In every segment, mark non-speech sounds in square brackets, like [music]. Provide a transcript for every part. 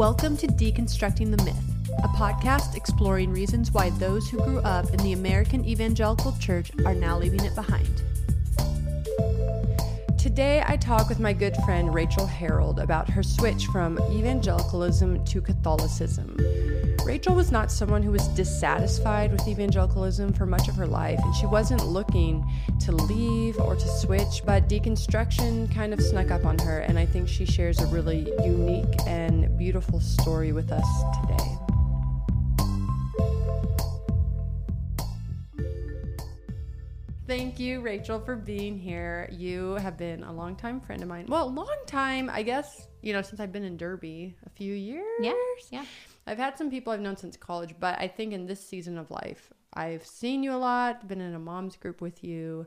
Welcome to Deconstructing the Myth, a podcast exploring reasons why those who grew up in the American evangelical church are now leaving it behind. Today, I talk with my good friend Rachel Harrold about her switch from evangelicalism to Catholicism. Rachel was not someone who was dissatisfied with evangelicalism for much of her life, and she wasn't looking to leave or to switch, but deconstruction kind of snuck up on her, and I think she shares a really unique and beautiful story with us today. Thank you, Rachel, for being here. You have been a longtime friend of mine. Well, long time, I guess, you know, since I've been in Derby, a few years. Yeah, yeah. I've had some people I've known since college, but I think in this season of life, I've seen you a lot, been in a mom's group with you.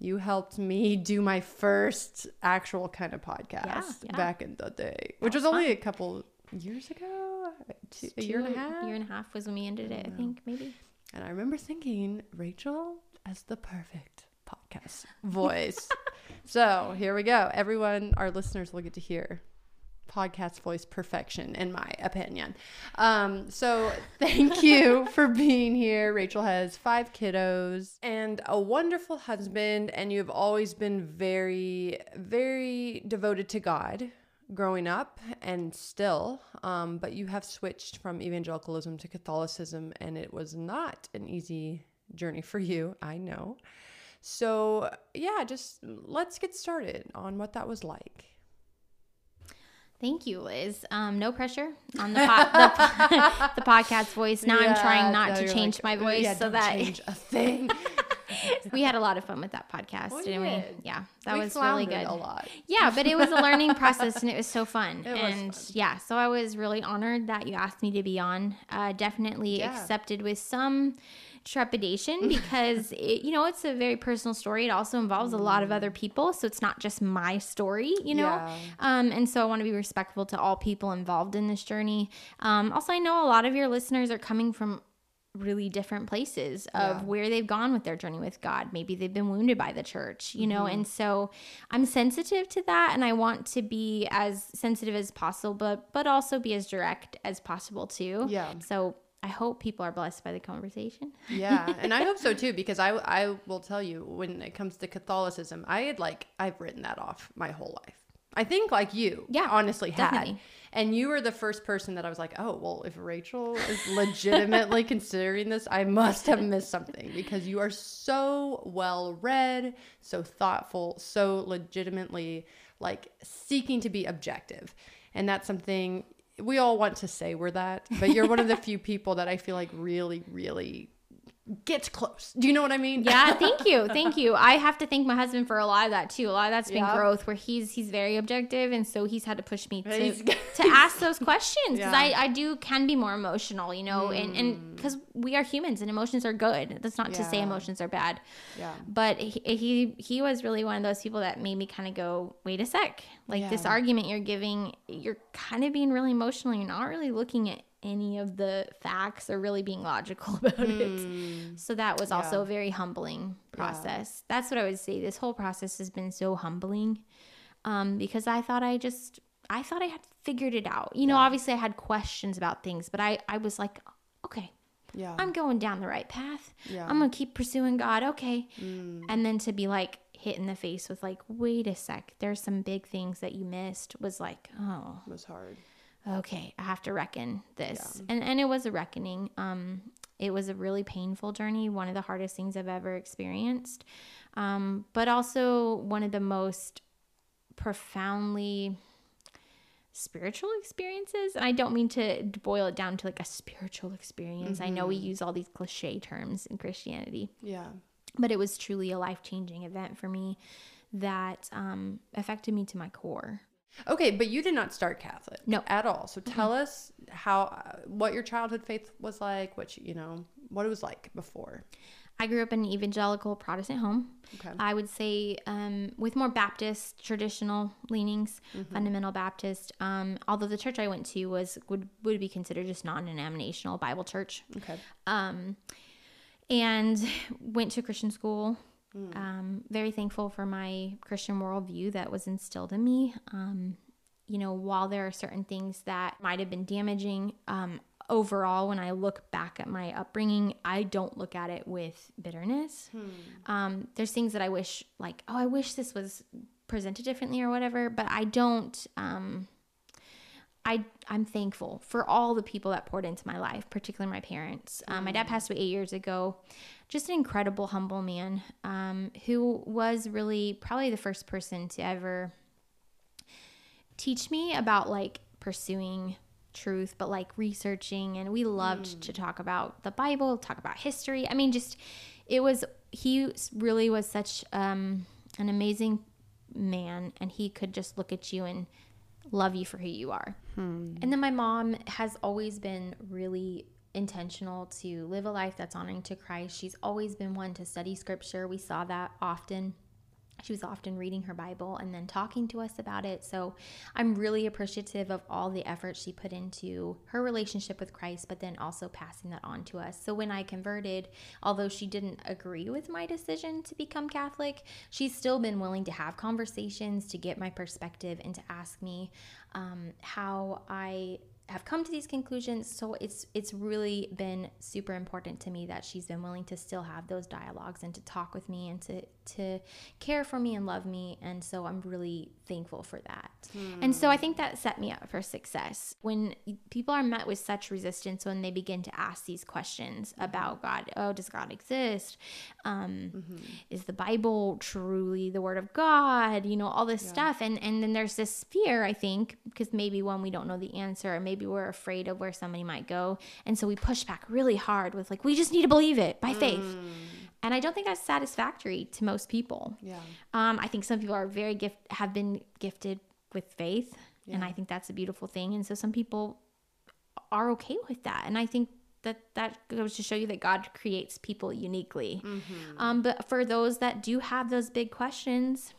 You helped me [laughs] do my first actual kind of podcast Yeah, yeah. back in the day, which was was only fun. a couple years ago, two, a year and a half. Year and a half was when we ended it, I think, maybe. And I remember thinking Rachel as the perfect podcast [laughs] voice. so here we go. Everyone, our listeners will get to hear podcast voice perfection, in my opinion. Um, so [laughs] thank you for being here. Rachel has five kiddos and a wonderful husband, and you've always been very, very devoted to God growing up and still, um, but you have switched from evangelicalism to Catholicism, and it was not an easy journey for you, I know. So, yeah, just let's get started on what that was like. Thank you, Liz. Um, no pressure on the, po- [laughs] the, [laughs] the podcast voice. Now I'm trying not to change like, my voice yeah, so that change a [laughs] thing. we had a lot of fun with that podcast, We didn't did. we? Yeah, that We was really good. A lot. Yeah, but it was a learning process and it was so fun. It was and fun. yeah, so I was really honored that you asked me to be on. Uh, definitely Yeah. accepted with some trepidation [laughs] because it, you know it's a very personal story. It also involves a lot of other people, so it's not just my story, you know. Mm. Yeah. Um, and so I want to be respectful to all people involved in this journey. Um, also, I know a lot of your listeners are coming from really different places of Yeah. where they've gone with their journey with God. Maybe they've been wounded by the church, you know, Mm-hmm. and so I'm sensitive to that and I want to be as sensitive as possible, but but also be as direct as possible too. Yeah. So I hope people are blessed by the conversation. [laughs] yeah and i hope so too because i i will tell you when it comes to catholicism i had like i've written that off my whole life. I think like you Yeah, honestly had. and you were the first person that i was like oh well if rachel is legitimately [laughs] considering this i must have missed something because you are so well read so thoughtful so legitimately like seeking to be objective. And that's something we all want to say we're that but you're one of the few people that i feel like really really gets close do you know what i mean Yeah, [laughs] thank you. Thank you. I have to thank my husband for a lot of that too. A lot of that's been Yeah. growth where he's he's very objective and so he's had to push me to, to [laughs] ask those questions because I, I do can be more emotional, you know, and and mm. because we are humans and emotions are good. That's not to say emotions are bad. yeah But he, he he was really one of those people that made me kind of go, wait a sec, like this argument you're giving, you're kind of being really emotional. You're not really looking at any of the facts or really being logical [laughs] about it. So that was also Hmm. Yeah. a very humbling process. That's what I would say. This whole process has been so humbling um, because I thought I just I thought I had figured it out. You know, obviously I had questions about things, but I I was like, okay, yeah I'm going down the right path. Yeah. I'm gonna keep pursuing God. Okay. Mm. And then to be like hit in the face with like, wait a sec, there's some big things that you missed was like, oh, it was hard okay, I have to reckon this. And and it was a reckoning. Um it was a really painful journey, one of the hardest things I've ever experienced. Um, but also one of the most profoundly spiritual experiences and i don't mean to boil it down to like a spiritual experience i know we use all these cliche terms in christianity yeah but it was truly a life changing event for me that um, affected me to my core. Okay, but you did not start Catholic. No. At all. So tell us how, uh, what your childhood faith was like, what you, you know, what it was like before. I grew up in an evangelical Protestant home. Okay. I would say um, with more Baptist traditional leanings, fundamental Baptist. Um, although the church I went to was would would be considered just non-denominational Bible church. Okay. um, and went to Christian school. Um, very thankful for my Christian worldview that was instilled in me. Um, you know, while there are certain things that might have been damaging, um, overall, when I look back at my upbringing, I don't look at it with bitterness. Um, there's things that I wish, like, oh, I wish this was presented differently or whatever, but I don't. Um, I I'm thankful for all the people that poured into my life, particularly my parents. Um, my dad passed away eight years ago. Just an incredible, humble man um, who was really probably the first person to ever teach me about like pursuing truth, but like researching. And we loved to talk about the Bible, talk about history. I mean, just it was he really was such um, an amazing man, and he could just look at you and love you for who you are. And then my mom has always been really intentional to live a life that's honoring to Christ. She's always been one to study scripture. We saw that often. She was often reading her Bible and then talking to us about it. So I'm really appreciative of all the effort she put into her relationship with Christ, but then also passing that on to us. So when I converted, although she didn't agree with my decision to become Catholic, she's still been willing to have conversations to get my perspective and to ask me um, how I have come to these conclusions so it's it's really been super important to me that she's been willing to still have those dialogues and to talk with me and to to care for me and love me and so I'm really thankful for that. Hmm. And so I think that set me up for success. When people are met with such resistance when they begin to ask these questions hmm. about God, oh does God exist? Um mm-hmm. is the Bible truly the word of God? You know, all this stuff and and then there's this fear I think because maybe one we don't know the answer or maybe we're afraid of where somebody might go and so we push back really hard with like we just need to believe it by faith hmm. And i don't think that's satisfactory to most people Yeah. um, i think some people are very gift have been gifted with faith and i think that's a beautiful thing and so some people are okay with that and i think that that goes to show you that god creates people uniquely Hmm. um, but for those that do have those big questions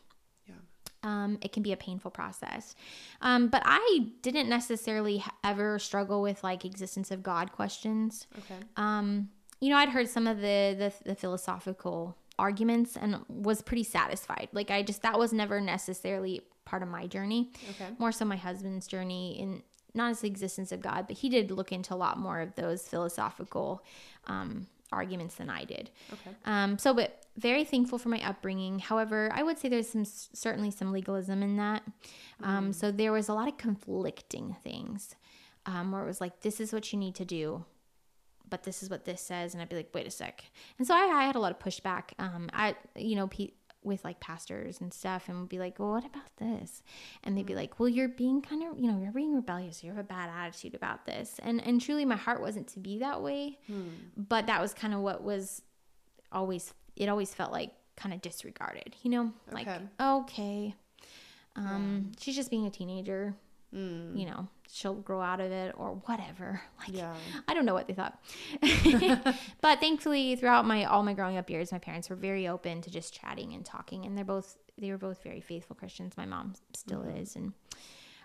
Yeah. um, it can be a painful process. Um, but I didn't necessarily ever struggle with like existence of God questions. Okay. Um, you know, I'd heard some of the, the the philosophical arguments and was pretty satisfied. Like I just that was never necessarily part of my journey. Okay. More so my husband's journey in not as the existence of God, but he did look into a lot more of those philosophical um, arguments than I did. Okay. Um, so, but very thankful for my upbringing. However, I would say there's some certainly some legalism in that. Um, So there was a lot of conflicting things um, where it was like, this is what you need to do, but this is what this says, and I'd be like, wait a sec. And so I, I had a lot of pushback. Um, I you know pe- with like pastors and stuff, and would be like, well, what about this? And they'd be like, well, you're being kind of you know you're being rebellious. You have a bad attitude about this, and and truly my heart wasn't to be that way, but that was kind of what was always it always felt like kind of disregarded you know like Okay. okay um she's just being a teenager Mm. you know she'll grow out of it or whatever. [laughs] Like Yeah. i don't know what they thought. [laughs] But thankfully throughout my all my growing up years my parents were very open to just chatting and talking and they're both they were both very faithful christians. My mom still mm-hmm. is and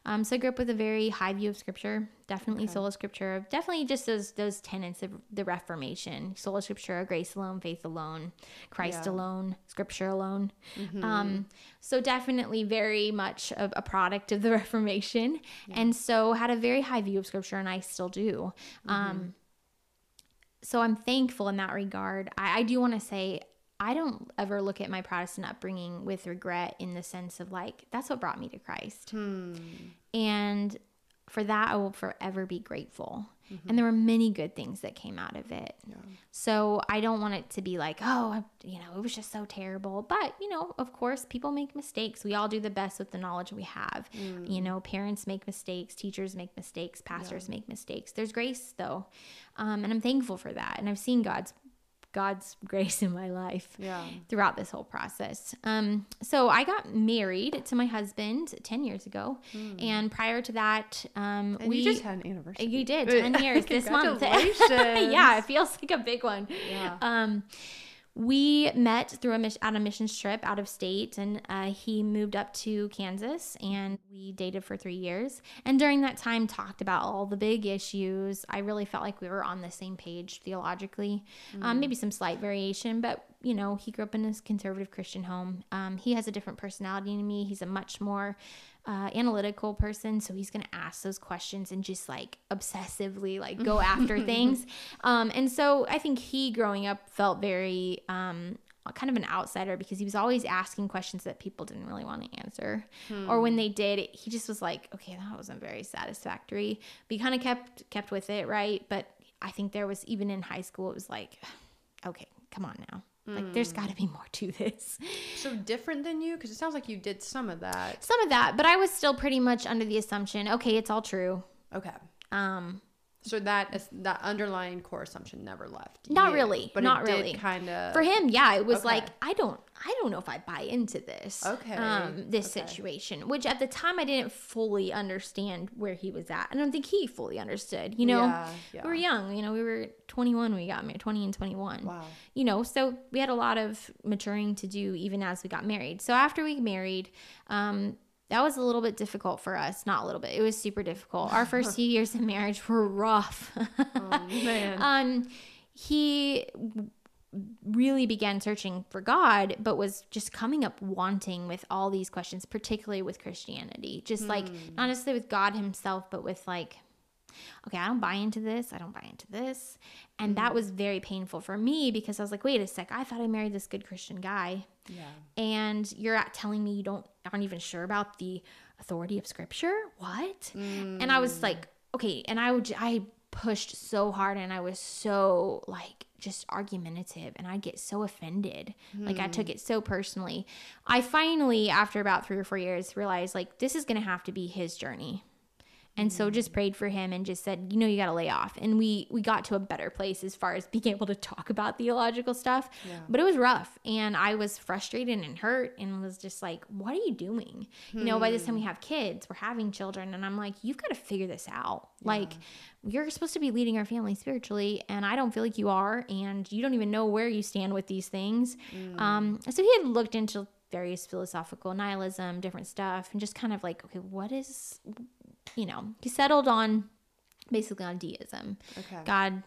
um, so I grew up with a very high view of scripture, definitely sola scriptura, definitely just those those tenets of the Reformation, sola scriptura, grace alone, faith alone, Christ Yeah. alone, scripture alone. Um, so definitely very much of a product of the [laughs] Reformation, and so had a very high view of scripture, and I still do. Um, so I'm thankful in that regard. I, I do want to say I don't ever look at my Protestant upbringing with regret in the sense of like that's what brought me to Christ, and for that I will forever be grateful. And there were many good things that came out of it. So I don't want it to be like, oh, you know, it was just so terrible. But, you know, of course, people make mistakes. We all do the best with the knowledge we have. You know, parents make mistakes, teachers make mistakes, pastors make mistakes. There's grace, though. Um, and I'm thankful for that. And I've seen God's God's [laughs] grace in my life Yeah. throughout this whole process. Um, so I got married to my husband 10 years ago. And prior to that, um, And we you just had an anniversary. you did [laughs] 10 years this month. [laughs] Yeah, it feels like a big one. Yeah. Um, we met through a mission, on a missions trip out of state, and uh, he moved up to Kansas, and we dated for three years. And during that time, talked about all the big issues. I really felt like we were on the same page theologically. Um, maybe some slight variation, but you know, he grew up in a conservative Christian home. Um, he has a different personality than me. He's a much more uh, analytical person, so he's gonna ask those questions and just like obsessively like go [laughs] after things. Um, and so I think he growing up felt very um, kind of an outsider because he was always asking questions that people didn't really want to answer, or when they did, he just was like, okay, that wasn't very satisfactory. But he kind of kept kept with it, right? But I think there was even in high school, it was like, okay, come on now. Like, there's got to be more to this. So different than you? Because it sounds like you did some of that. Some of that, but I was still pretty much under the assumption, okay, it's all true. Okay. Um, So that that underlying core assumption never left. Not you, really, But not it really. Kind of for him, yeah, it was okay. like I don't, I don't know if I buy into this. Okay, Um, this okay. situation, which at the time I didn't fully understand where he was at. I don't think he fully understood. You know, Yeah, yeah. we were young. You know, we were 21 when we got married, 20 and 21. Wow. You know, so we had a lot of maturing to do even as we got married. So after we married, um, that was a little bit difficult for us. Not a little bit. It was super difficult. Our first [laughs] few years of marriage were rough. [laughs] Oh, man. um, he really began searching for God, but was just coming up wanting with all these questions, particularly with Christianity. Just like not necessarily with God himself, but with like, okay, I don't buy into this. I don't buy into this. And that was very painful for me because I was like, wait a sec, I thought I married this good Christian guy. Yeah. And you're at telling me you don't aren't even sure about the authority of scripture? What? And I was mm. like, okay, and I would I pushed so hard and I was so like just argumentative and I'd get so offended. Like I took hmm. it so personally. I finally after about 3 or 4 years realized like this is going to have to be his journey. And so just mm. prayed for him and just said, you know, you got to lay off. And we we got to a better place as far as [laughs] being able to talk about theological stuff. But it was rough and I was frustrated and hurt and was just like, what are you doing? You know, by this time we hmm. have kids, we're having children and I'm like, you've got to figure this out. Like you're supposed to be leading our family spiritually and I don't feel like you are and you don't even know where you stand with these things. Mm. Um so he had looked into various philosophical nihilism, different stuff and just kind of like, okay, what is you know, he settled on basically on deism. Okay. God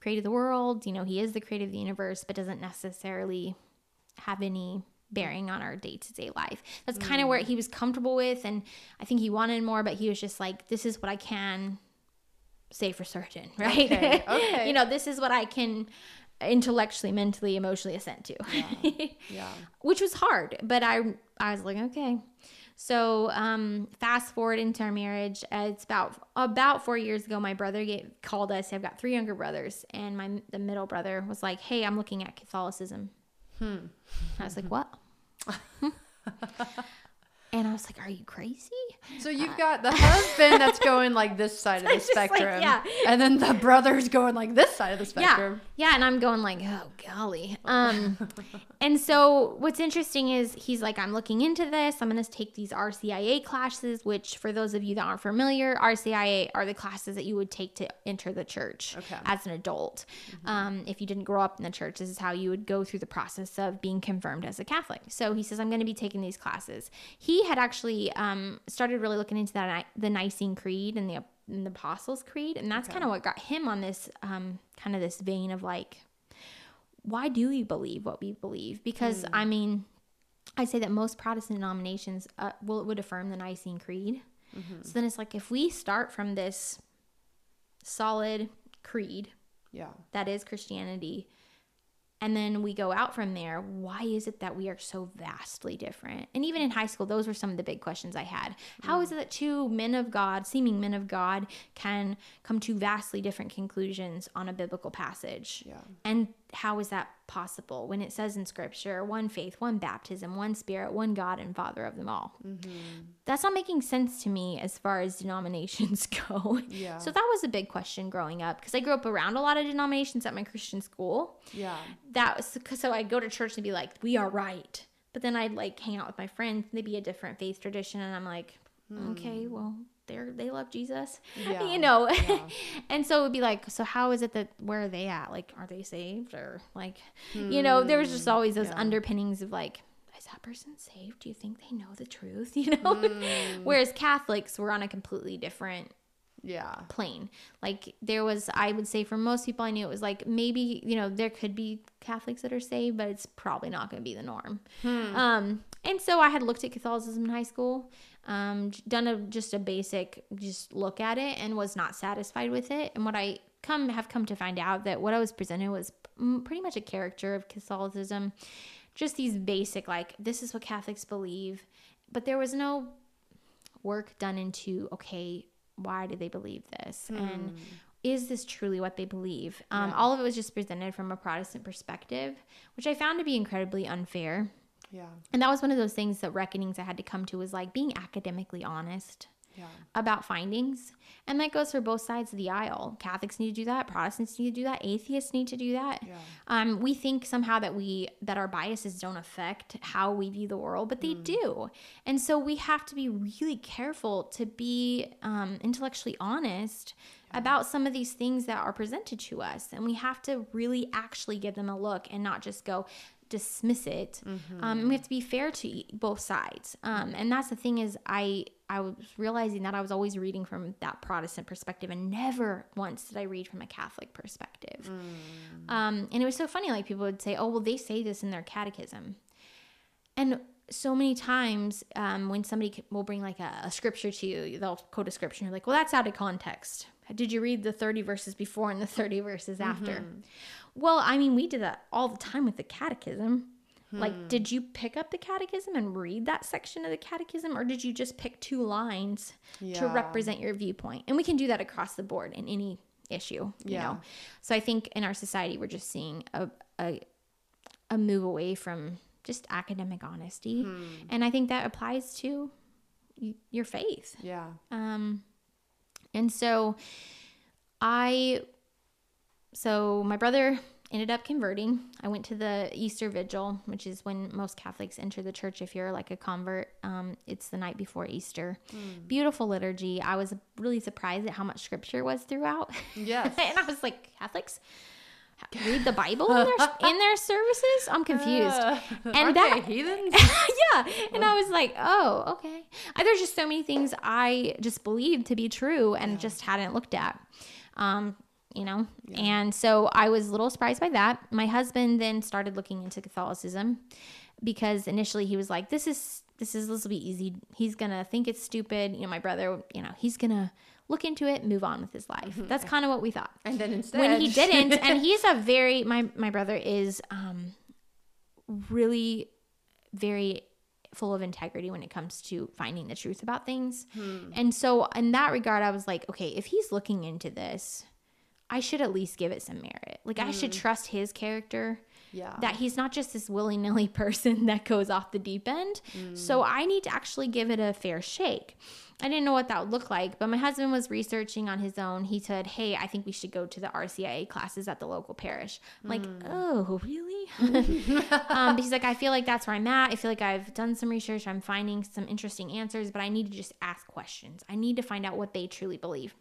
created the world, you know, he is the creator of the universe, but doesn't necessarily have any bearing on our day-to-day life. That's kind of mm. where he was comfortable with and I think he wanted more, but he was just like this is what I can say for certain, [laughs] right? Okay, okay. [laughs] you know, this is what I can intellectually, mentally, emotionally assent to. Yeah. [laughs] which was hard but i i was like okay so um fast forward into our marriage uh, it's about about four years ago my brother get, called us i've got three younger brothers and my the middle brother was like hey i'm looking at catholicism Hmm. i was like what? [laughs] [laughs] and i was like are you crazy? So you've got the [laughs] husband that's going like this side of [laughs] the just like, spectrum, yeah. and then the brother's going like this side of the spectrum. yeah yeah, and i'm going like oh golly. Um [laughs] and so what's interesting is he's like i'm looking into this. I'm going to take these rcia classes which for those of you that aren't familiar rcia are the classes that you would take to enter the church Okay. as an adult. Um, if you didn't grow up in the church this is how you would go through the process of being confirmed as a catholic. So he says i'm going to be taking these classes. He had actually um, started really looking into that the nicene creed and the and the apostles creed and that's kind of what got him on this um, kind of this vein of like why do we believe what we believe because i mean i'd say that most protestant denominations uh, will would affirm the nicene creed so then it's like if we start from this solid creed Yeah. that is Christianity. And then we go out from there. Why is it that we are so vastly different? And even in high school, those were some of the big questions I had. How is mm. it that two men of God, seeming men of God, can come to vastly different conclusions on a biblical passage? Yeah. And how is that possible when it says in scripture one faith one baptism one spirit one god and father of them all Mm-hmm. that's not making sense to me as far as [laughs] denominations go Yeah. so that was a big question growing up because i grew up around a lot of denominations at my christian school Yeah. that was so I'd go to church and be like, we are right. But then I'd like hang out with my friends, and they'd be a different faith tradition, and I'm like, okay, well, they're they love Jesus, [laughs] Yeah, you know. yeah. [laughs] and so it would be like, so how is it that where are they at? Like, are they saved or like, you know? There was just hmm, always those yeah. underpinnings of like. Is that person saved? Do you think they know the truth? [laughs] You know, hmm. whereas Catholics were on a completely different Yeah. plane. Like there was, I would say for most people I knew, it was like maybe you know there could be Catholics that are saved, but it's probably not going to be the norm. Hmm. Um, and so I had looked at Catholicism in high school, um, done a just a basic just look at it, and was not satisfied with it. And what I come have come to find out that what I was presented was mm, pretty much a caricature of Catholicism, just these basic like this is what Catholics believe, but there was no work done into okay why do they believe this? And is this truly what they believe? Um, all of it was just presented from a protestant perspective which i found to be incredibly unfair Yeah. and that was one of those things that reckonings i had to come to was like being academically honest Yeah. about findings. And that goes for both sides of the aisle. Catholics need to do that. Protestants need to do that. Atheists need to do that. Yeah. um, we think somehow that we that our biases don't affect how we view the world but they do. And so we have to be really careful to be um, intellectually honest about some of these things that are presented to us. And we have to really actually give them a look and not just go dismiss it um, and we have to be fair to both sides. Um, and that's the thing is i i was realizing that i was always reading from that protestant perspective and never once did i read from a catholic perspective. Um, and it was so funny like people would say oh well they say this in their catechism. And so many times um, when somebody will bring like a, a scripture to you they'll quote a scripture and you're like well that's out of context. Did you read the 30 verses before and the 30 verses after well i mean we did that all the time with the catechism. Like did you pick up the catechism and read that section of the catechism or did you just pick two lines to represent your viewpoint? And we can do that across the board in any issue you Yeah. know? So i think in our society we're just seeing a, a a move away from just academic honesty. And i think that applies to y- your faith. Yeah. um and so i so my brother ended up converting. I went to the easter vigil which is when most catholics enter the church if you're like a convert. Um, it's the night before easter. Beautiful liturgy. I was really surprised at how much scripture was throughout. Yes. [laughs] and i was like catholics? Read the bible in their [laughs] in their services? I'm confused. Uh, and that they heathens? [laughs] yeah. And i was like oh okay. There's just so many things i just believed to be true and just hadn't looked at. Um you know? And so i was a little surprised by that. My husband then started looking into catholicism because initially he was like this is this is this will be easy. He's gonna think it's stupid. You know my brother you know he's gonna look into it move on with his life. That's kind of what we thought. And then instead, when he [laughs] didn't and he's a very my my brother is um really very full of integrity when it comes to finding the truth about things. And so in that regard i was like okay if he's looking into this i should at least give it some merit. Like i should mm. trust his character yeah, that he's not just this willy-nilly [laughs] person that goes off the deep end. So mm. i need to actually give it a fair shake. I didn't know what that would look like but my husband was researching on his own. He said hey i think we should go to the rcia classes at the local parish. I'm like mm. oh really? [laughs] [laughs] Um, he's like i feel like that's where i'm at. I feel like i've done some research. I'm finding some interesting answers but i need to just ask questions. I need to find out what they truly believe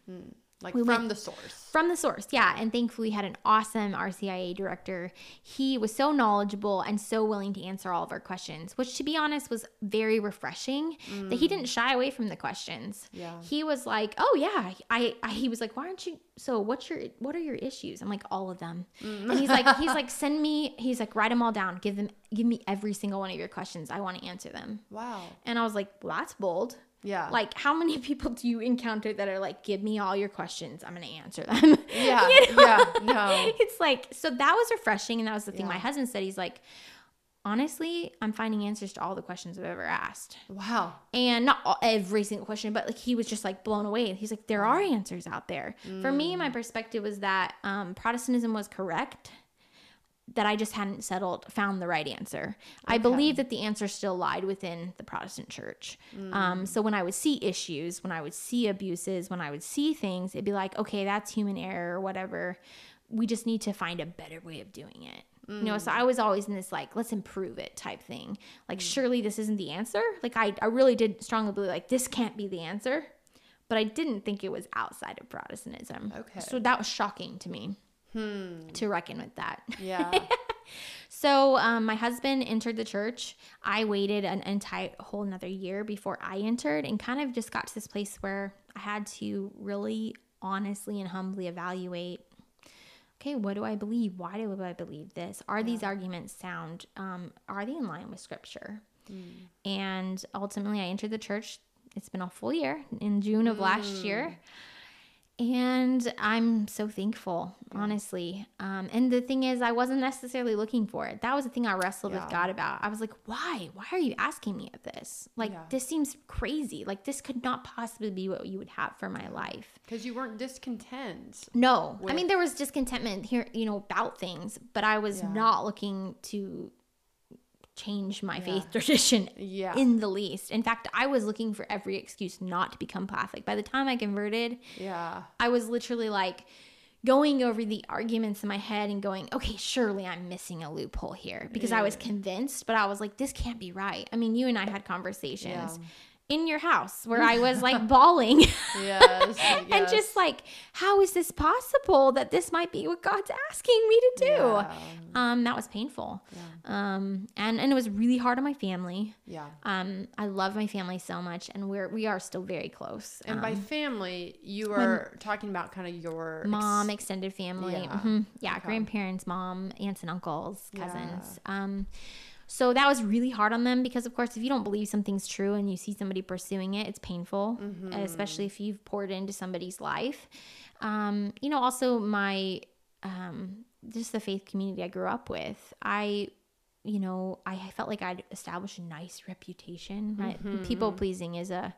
like we from the source. from the source, yeah. And thankfully, we had an awesome RCIA director. He was so knowledgeable and so willing to answer all of our questions, which, to be honest, was very refreshing. That he didn't mm. shy away from the questions. Yeah. He was like, "Oh yeah," I, I. He was like, "Why aren't you?" So, what's your? What are your issues? I'm like, "All of them." Mm. And he's like, [laughs] he's like, send me. He's like, write them all down. Give them. Give me every single one of your questions. I want to answer them. Wow. And I was like, well, that's bold. Yeah. Like, how many [laughs] people do you encounter that are like, give me all your questions, I'm going to answer them? [laughs] Yeah. You know? Yeah. No. [laughs] It's like, so that was refreshing. And that was the thing Yeah. my husband said. He's like, honestly, I'm finding answers to all the questions I've ever asked. Wow. And not all, every single question, but like he was just like blown away. He's like, there are answers out there. For me, Mm. my perspective was that um, Protestantism was correct. That I just hadn't settled, found the right answer. I believe that the answer still lied within the Protestant church. Um, mm. so when I would see issues, when I would see abuses, when I would see things, it'd be like, okay, that's human error or whatever. We just need to find a better way of doing it. You know, so mm. I was always in this like, let's improve it type thing. Like, mm. surely this isn't the answer. Like, I, I really did strongly believe like this can't be the answer, but I didn't think it was outside of Protestantism. Okay. So that was shocking to me to reckon with that. Yeah. [laughs] So um, my husband entered the church. I waited an entire whole another year before I entered, and kind of just got to this place where I had to really honestly and humbly evaluate. Okay, what do I believe? Why do I believe this? Are these arguments sound? Um, are they in line with Scripture? And ultimately, I entered the church. It's been a full year in June of last year. And I'm so thankful, honestly. Um, and the thing is, I wasn't necessarily looking for it. That was the thing I wrestled Yeah. with God about. I was like, why? Why are you asking me of this? Like, Yeah. this seems crazy. Like, this could not possibly be what you would have for my life. Because you weren't discontent. No, I mean, there was discontentment here, you know, about things, but I was Yeah. not looking to change my faith [laughs] tradition Yeah. in the least. In fact, I was looking for every excuse not to become Catholic. By the time I converted, Yeah. I was literally like going over the arguments in my head and going, okay, surely I'm missing a loophole here because I was mm. convinced, but I was like, this can't be right. I mean, you and I had conversations in your house where I was like [laughs] bawling [laughs] Yes. [laughs] and just like, how is this possible that this might be what God's asking me to do? Yeah. Um, that was painful. Um, and, and it was really hard on my family. Yeah. Um, I love my family so much and we're, we are still very close. And by family, you are talking about kind of your ex- mom, extended family, Yeah. mhm. yeah, grandparents, mom, aunts and uncles, cousins. Um, so that was really hard on them because, of course, if you don't believe something's true and you see somebody pursuing it, it's painful, Mm-hmm. especially if you've poured into somebody's life. Um, you know, also my um, just the faith community I grew up with, I you know, I felt like I'd established a nice reputation. Right, Mm-hmm. people pleasing is a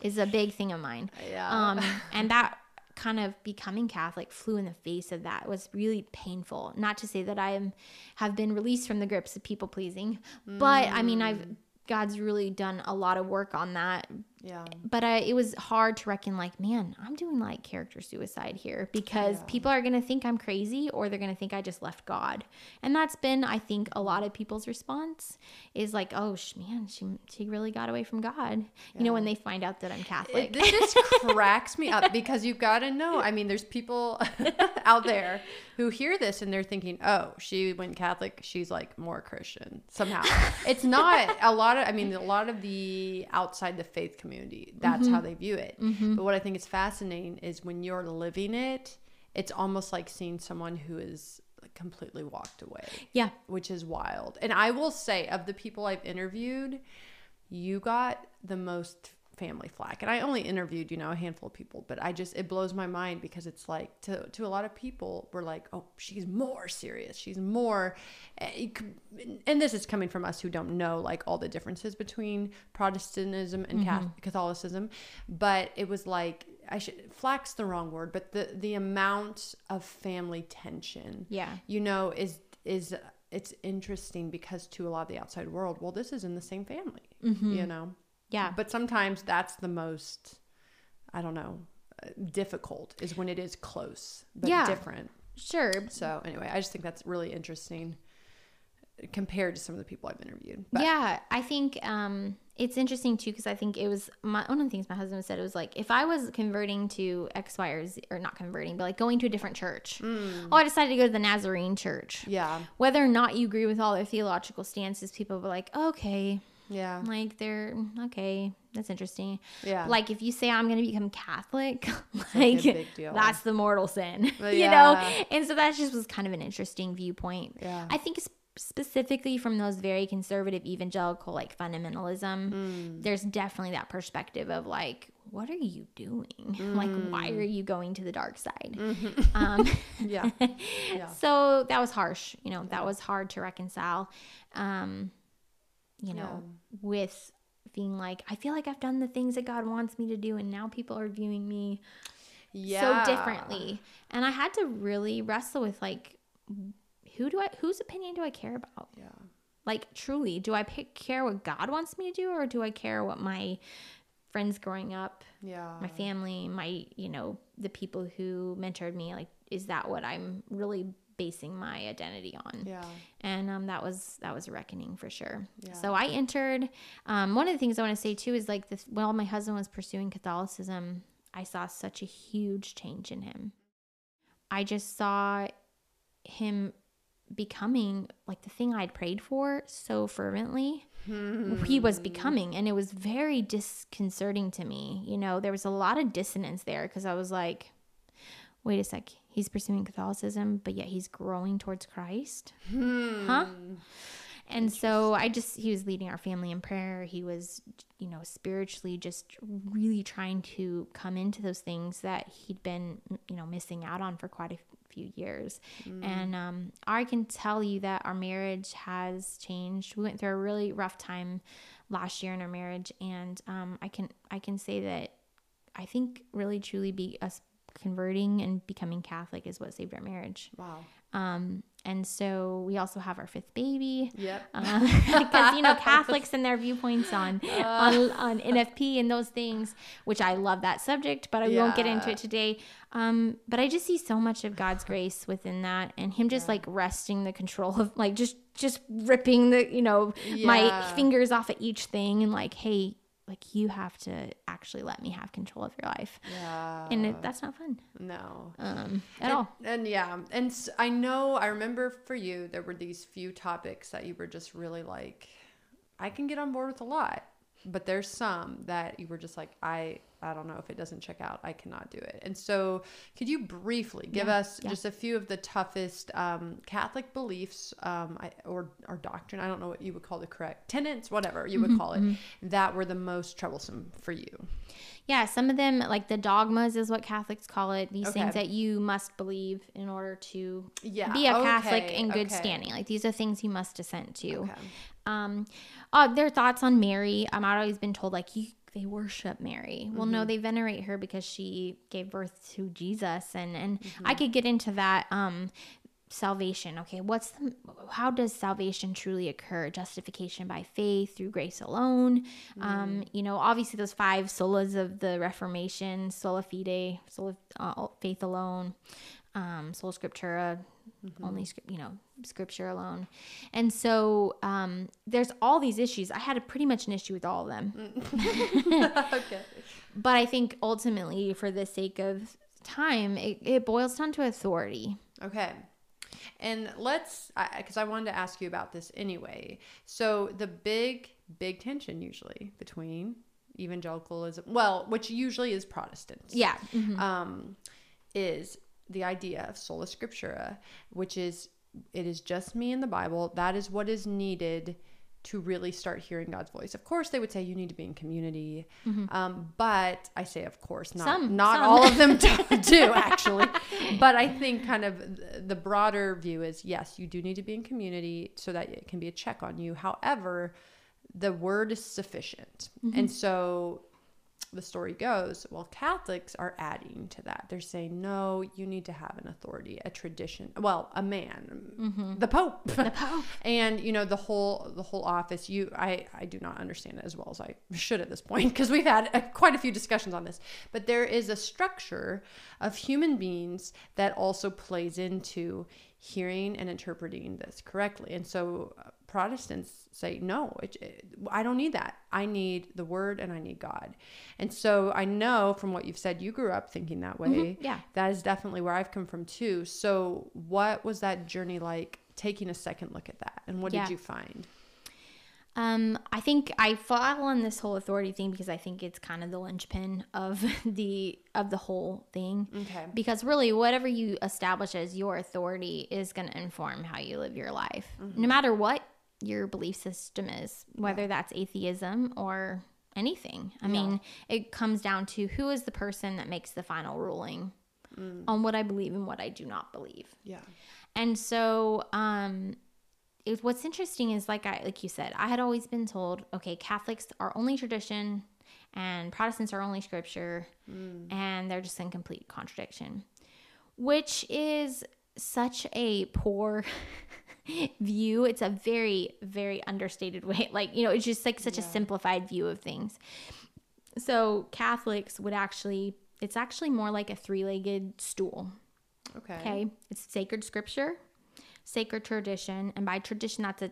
is a big thing of mine. Yeah. Um, and that kind of becoming Catholic flew in the face of that It was really painful. Not to say that I am have been released from the grips of people pleasing, but I mean I've mm. God's really done a lot of work on that. Yeah. But I, it was hard to reckon, like, man, I'm doing like character suicide here because people are going to think I'm crazy or they're going to think I just left God. And that's been, I think, a lot of people's response is like, oh, sh- man, she, she really got away from God. You know, when they find out that I'm Catholic. It, this just [laughs] cracks me up because you've got to know. [laughs] I mean, there's people [laughs] out there who hear this and they're thinking, "Oh, she went Catholic. She's like more Christian somehow." it's not a lot of. I mean, a lot of the outside the faith community. That's how mm-hmm. they view it. Mm-hmm. But what I think is fascinating is when you're living it. It's almost like seeing someone who is completely walked away yeah. which is wild. And I will say, of the people I've interviewed, you got the most family flack. And I only interviewed, you know, a handful of people, but I just it blows my mind because it's like to to a lot of people, we're like, oh, she's more serious. She's more, eh, and this is coming from us who don't know like all the differences between Protestantism and Cath- Catholicism, but it was like. I should flack's the wrong word, but the the amount of family tension Yeah. you know is is it's interesting because to a lot of the outside world well this is in the same family you know Yeah. but sometimes that's the most i don't know uh, difficult is when it is close but Yeah. different Sure. so anyway i just think that's really interesting compared to some of the people i've interviewed but yeah, I think um, it's interesting too because I think it was my one of the things my husband said. It was like if I was converting to X, Y, or Z, or not converting, but like going to a different church. Oh, I decided to go to the Nazarene church. yeah Whether or not you agree with all their theological stances, people were like, okay, yeah like they're okay. That's interesting. Yeah. Like if you say I'm going to become Catholic, [laughs] like a like big deal. that's the mortal sin, [laughs] Well, you know. And so that just was kind of an interesting viewpoint. Yeah. I think specifically from those very conservative evangelical like fundamentalism, Mm. there's definitely that perspective of like, what are you doing? [laughs] Like, why Mm. are you going to the dark side? Mm-hmm. Um, yeah Yeah. so that was harsh. You know, that was hard to reconcile. Um, you know, with being like, I feel like I've done the things that God wants me to do, and now people are viewing me yeah so differently. And I had to really wrestle with like, who do I whose opinion do I care about? Yeah. Like truly, do I pick, care what God wants me to do or do I care what my friends growing up, Yeah. my family, my, you know, the people who mentored me, like is that what I'm really basing my identity on? Yeah. and um, that was that was a reckoning for sure. Yeah. So I entered. Um, one of the things I want to say too is like this. While my husband was pursuing Catholicism, I saw such a huge change in him. I just saw him becoming like the thing I'd prayed for so fervently. He was becoming, and it was very disconcerting to me. You know, there was a lot of dissonance there because I was like, wait a sec, he's pursuing Catholicism, but yet he's growing towards Christ. Huh? And so I just, he was leading our family in prayer. He was, you know, spiritually just really trying to come into those things that he'd been, you know, missing out on for quite a few years. And um, I can tell you that our marriage has changed. We went through a really rough time last year in our marriage. And um, I can, I can say that I think really truly be us converting and becoming Catholic is what saved our marriage. Wow. Um, and so we also have our fifth baby Yep. [laughs] because you know [laughs] Catholics and their viewpoints on on on NFP and those things, which I love that subject, but I won't get into it today. Um, but I just see so much of God's grace within that, and Him just like resting the control of like just just ripping the you know my fingers off at each thing and like hey like you have to actually let me have control of your life, Yeah. and it, that's not fun no. um, at and, all. And yeah, and i know I remember for you there were these few topics that you were just really like, I can get on board with a lot, but there's some that you were just like, I I don't know if it doesn't check out, I cannot do it. And so, could you briefly give Yeah, us yeah. just a few of the toughest um, Catholic beliefs um, I, or or doctrine? I don't know what you would call the correct tenets, whatever you would Mm-hmm, call it, that were the most troublesome for you. Yeah, some of them, like the dogmas, is what Catholics call it. These things that you must believe in order to Yeah, be a Catholic okay, in good okay. standing. Like these are things you must assent to. Um, uh, their thoughts on Mary. Um, I've always been told like you, they worship Mary. Well, Mm-hmm. no, they venerate her because she gave birth to Jesus, and and I Mm-hmm. could get into that. Um, salvation. Okay, what's the how does salvation truly occur? Justification by faith through grace alone. Um, you know, obviously those five solas of the Reformation: sola fide, sola uh, faith alone, um, sola scriptura, only script, you know, scripture alone. And so um, there's all these issues. I had a pretty much an issue with all of them, [laughs] okay. but I think ultimately, for the sake of time, it, it boils down to authority. Okay. And let's, because I, wanted to ask you about this anyway. So, the big, big tension usually between evangelicalism, well, which usually is Protestants, Yeah. um, is the idea of sola scriptura, which is it is just me in the Bible. That is what is needed to really start hearing God's voice. Of course, they would say you need to be in community, um, but I say, of course, not Some- not some. all of them [laughs] do, do actually. But I think kind of the broader view is yes, you do need to be in community so that it can be a check on you. However, the word is sufficient, and so the story goes, well, Catholics are adding to that. They're saying, no, you need to have an authority, a tradition. Well, a man, the Pope, the Pope. [laughs] and you know the whole the whole office. You, I, I do not understand it as well as I should at this point because we've had uh, quite a few discussions on this. But there is a structure of human beings that also plays into hearing and interpreting this correctly. And so uh, Protestants say, no, it, it- I don't need that. I need the word and I need God. And so I know from what you've said, you grew up thinking that way. yeah. That is definitely where I've come from too. So what was that journey like taking a second look at that? And what Yeah. did you find? Um, I think I fall on this whole authority thing because I think it's kind of the linchpin of [laughs] the of the whole thing. Okay. Because really, whatever you establish as your authority is going to inform how you live your life, no matter what your belief system is, whether that's atheism or anything. I mean, it comes down to who is the person that makes the final ruling on what I believe and what I do not believe. Yeah. And so, um, it, what's interesting is like I like you said, I had always been told, okay, Catholics are only tradition, and Protestants are only scripture, and they're just in complete contradiction, which is such a poor [laughs] view. It's a very, very understated way. [laughs] Like, you know, it's just like such yeah. a simplified view of things. So Catholics would actually, it's actually more like a three legged stool. Okay. Okay. It's sacred scripture, sacred tradition. And by tradition, that's a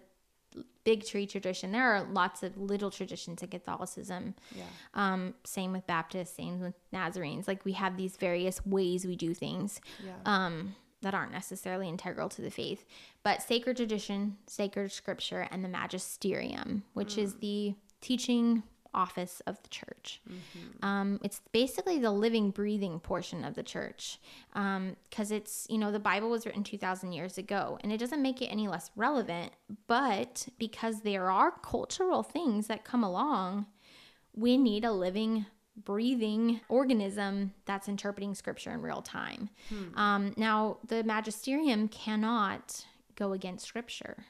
big tree tradition. There are lots of little traditions in Catholicism. Yeah. Um, same with Baptists, same with Nazarenes. Like we have these various ways we do things. Yeah. Um, that aren't necessarily integral to the faith, but sacred tradition, sacred scripture, and the magisterium, which mm. is the teaching office of the church. Mm-hmm. Um, it's basically the living, breathing portion of the church because um, it's, you know, the Bible was written 2,000 years ago and it doesn't make it any less relevant, but because there are cultural things that come along, we need a living, breathing organism that's interpreting scripture in real time. Hmm. Um, now, the magisterium cannot go against scripture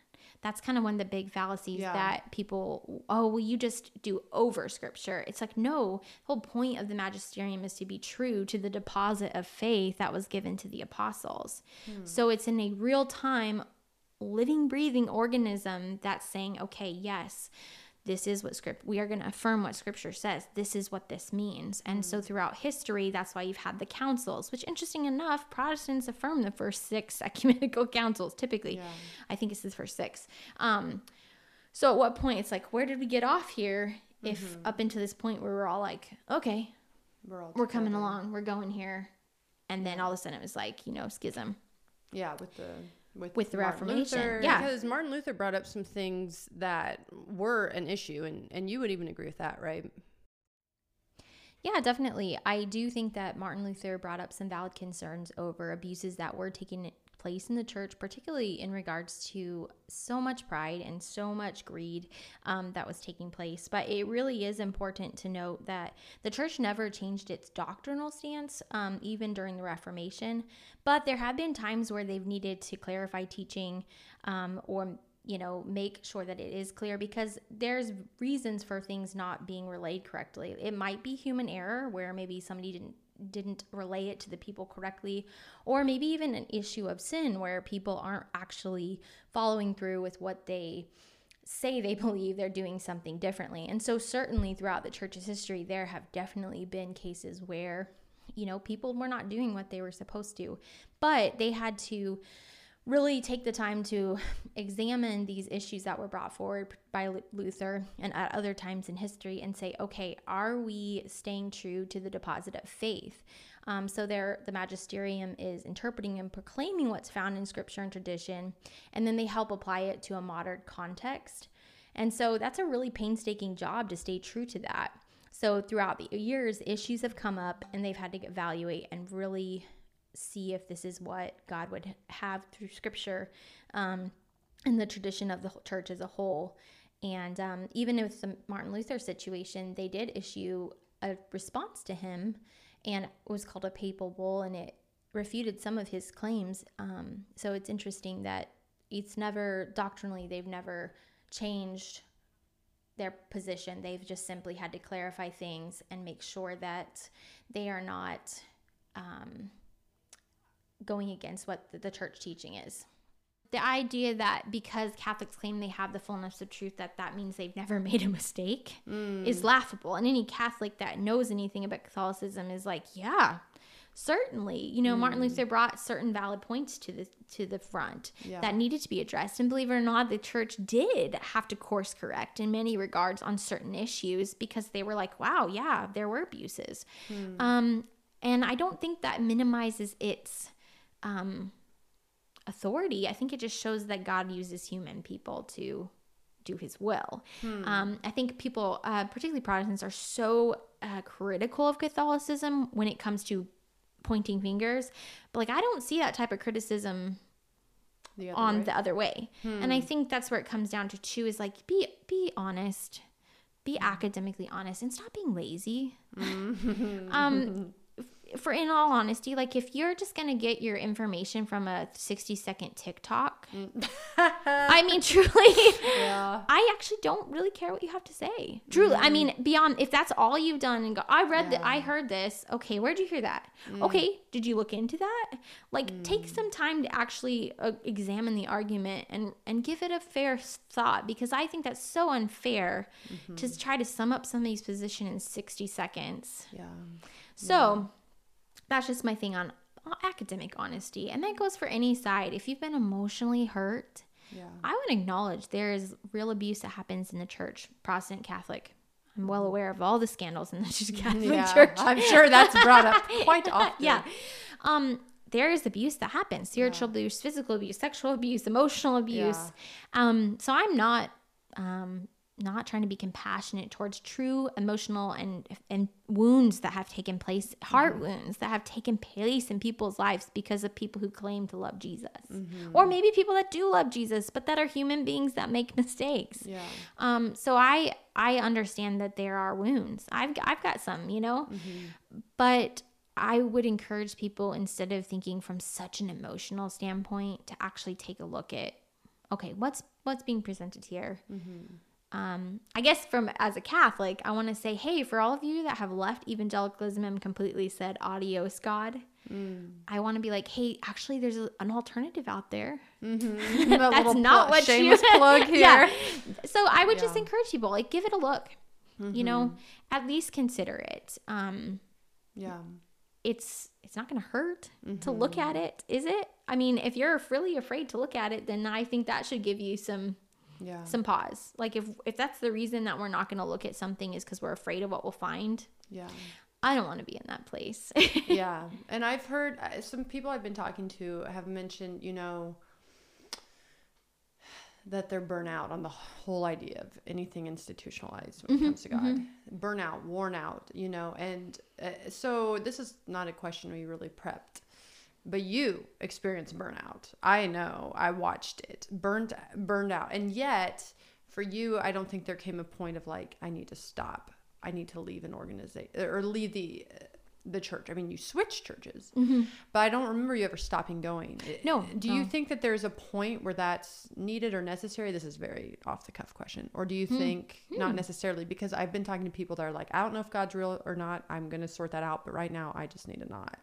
that's kind of one of the big fallacies yeah. that people oh well you just do over scripture it's like no the whole point of the magisterium is to be true to the deposit of faith that was given to the apostles hmm. so it's in a real time living breathing organism that's saying okay yes this is what script we are going to affirm what scripture says. This is what this means. And mm. so throughout history that's why you've had the councils which interesting enough protestants affirm the first six [laughs] ecumenical councils typically. Yeah. i think it's the first six. Um, so at what point it's like where did we get off here if mm-hmm. up until this point where we're all like okay we're all we're coming along we're going here. And then all of a sudden it was like you know schism. Yeah with the with, with the Martin Reformation. Luther, yeah, because Martin Luther brought up some things that were an issue, and and you would even agree with that, right? Yeah, definitely. I do think that Martin Luther brought up some valid concerns over abuses that were taking place in the church, particularly in regards to so much pride and so much greed um, that was taking place. But it really is important to note that the church never changed its doctrinal stance, um, even during the Reformation. But there have been times where they've needed to clarify teaching um, or you know make sure that it is clear because there's reasons for things not being relayed correctly it might be human error where maybe somebody didn't didn't relay it to the people correctly, or maybe even an issue of sin where people aren't actually following through with what they say they [laughs] believe they're doing something differently. And so, certainly throughout the church's history, there have definitely been cases where, you know, people were not doing what they were supposed to, but they had to really take the time to [laughs] examine these issues that were brought forward by Luther and at other times in history and say, okay, are we staying true to the deposit of faith? Um, so there, the magisterium is interpreting and proclaiming what's found in scripture and tradition, and then they help apply it to a modern context. And so that's a really painstaking job to stay true to that. So throughout the years, issues have come up and they've had to evaluate and really see if this is what God would have through scripture um, and the tradition of the church as a whole. And um, even with the Martin Luther situation, they did issue a response to him, and it was called a papal bull, and it refuted some of his claims. Um, so it's interesting that it's never doctrinally they've never changed their position. They've just simply had to clarify things and make sure that they are not um, going against what the, the church teaching is the idea that because Catholics claim they have the fullness of truth, that that means they've never [laughs] made a mistake mm. is laughable. And any Catholic that knows anything about Catholicism is like, yeah, certainly. You know, mm. Martin Luther brought certain valid points to the to the front yeah. that needed to be addressed. And believe it or not, the church did have to course correct in many regards on certain issues because they were like, wow, yeah, there were abuses. Mm. Um, and I don't think that minimizes its um, authority. I think it just shows that God uses human people to do his will. Hmm. Um, I think people, uh, particularly Protestants, are so uh, critical of Catholicism when it comes to pointing fingers. But like, I don't see that type of criticism the on way. the other way. Hmm. And I think that's where it comes down to too is like be be honest, be hmm. academically honest, and stop being lazy. um, [laughs] for in all honesty, like if you're just gonna get your information from a 60 second TikTok, mm. [laughs] I mean, truly, Yeah. I actually don't really care what you have to say. Truly, I mm. mean, beyond if that's all you've done and go, I read that, I heard this. Okay, where'd you hear that? Mm. Okay, did you look into that? Like, take some time to actually uh, examine the argument and and give it a fair thought because I think that's so unfair to mm-hmm. try to sum up somebody's position in 60 seconds. Yeah. So that's just my thing on academic honesty. And that goes for any side. If you've been emotionally hurt, Yeah. I would acknowledge there is real abuse that happens in the church, Protestant, Catholic. I'm well aware of all the scandals in the [laughs] Catholic Yeah. Church. I'm sure that's brought up quite [laughs] often. yeah. Um, there is abuse that happens spiritual abuse, physical abuse, sexual abuse, emotional abuse. Yeah. Um, so I'm not um, not trying to be compassionate towards true emotional and and wounds that have taken place, heart mm-hmm. wounds that have taken place in people's lives because of people who claim to love Jesus, mm-hmm. or maybe people that do love Jesus but that are human beings that make mistakes. Yeah. Um, so I I understand that there are wounds. I've I've got some, you know, mm-hmm. but I would encourage people instead of thinking from such an emotional standpoint to actually take a look at okay, what's what's being presented here. Um, I guess from as a Catholic, I want to say, hey, for all of you that have left evangelicalism and completely said adios, God, I want to be like, hey, actually, there's a, an alternative out there. [laughs] That That's not pl- what shameless you [laughs] plug here. Yeah. So I would just encourage people like give it a look. You know, at least consider it. Um, Yeah. it's it's not going to hurt to look at it, is it? I mean, if you're really afraid to look at it, then I think that should give you some Yeah. some pause. Like if if that's the reason that we're not going to look at something is because we're afraid of what we'll find. Yeah. I don't want to be in that place. [laughs] yeah and i've heard uh, some people i've been talking to have mentioned you know that they're burnout on the whole idea of anything institutionalized when it comes to god burnout worn out you know and uh, so this is not a question we really prepped but you experienced burnout. I know. I watched it. Burned burned out. And yet for you i don't think there came a point of like i need to stop. I need to leave an organization or leave the the church. I mean you switched churches mm-hmm. but i don't remember you ever stopping going. No, do you think that there's a point where that's needed or necessary? This is very off the cuff question. Or do you hmm. think hmm. not necessarily because i've been talking to people that are like i don't know if god's real or not. I'm going to sort that out but right now i just need to not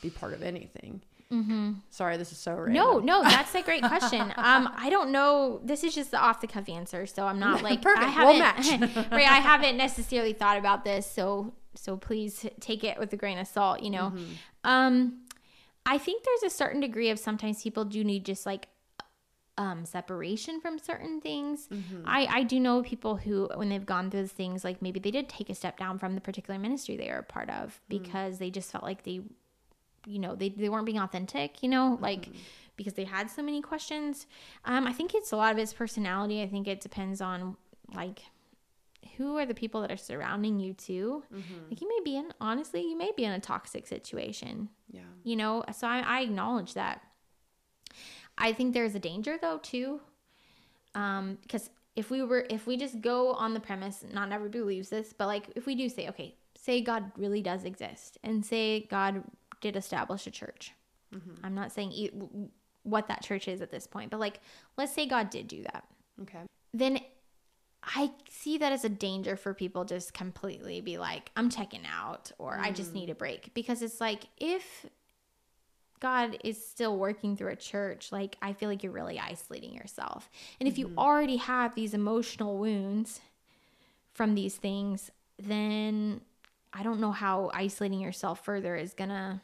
be part of anything mm-hmm. sorry this is so random. no, no, [laughs] that's a great question. Um, I don't know. This is just the off the cuff answer, so I'm not [laughs] like Perfect. I We'll haven't [laughs] right. I haven't necessarily thought about this, so so please take it with a grain of salt. You know, um, I think there's a certain degree of sometimes people do need just like um, separation from certain things. I, I do know people who, when they've gone through those things, like maybe they did take a step down from the particular ministry they were a part of because they just felt like they, you know, they, they weren't being authentic, you know, like because they had so many questions. Um, I think it's a lot of it's personality. I think it depends on like who are the people that are surrounding you too. Like you may be in, honestly, you may be in a toxic situation yeah you know so I, I acknowledge that i think there's a danger though too um because if we were if we just go on the premise not everybody believes this but like if we do say okay say god really does exist and say god did establish a church. Mm-hmm. I'm not saying e- what that church is at this point but like let's say god did do that. Okay. Then I see that as a danger for people just completely be like, I'm checking out or I just need a mm. break. Because it's like, if God is still working through a church, like, I feel like you're really isolating yourself. And if you mm-hmm. already have these emotional wounds from these things, then I don't know how isolating yourself further is going to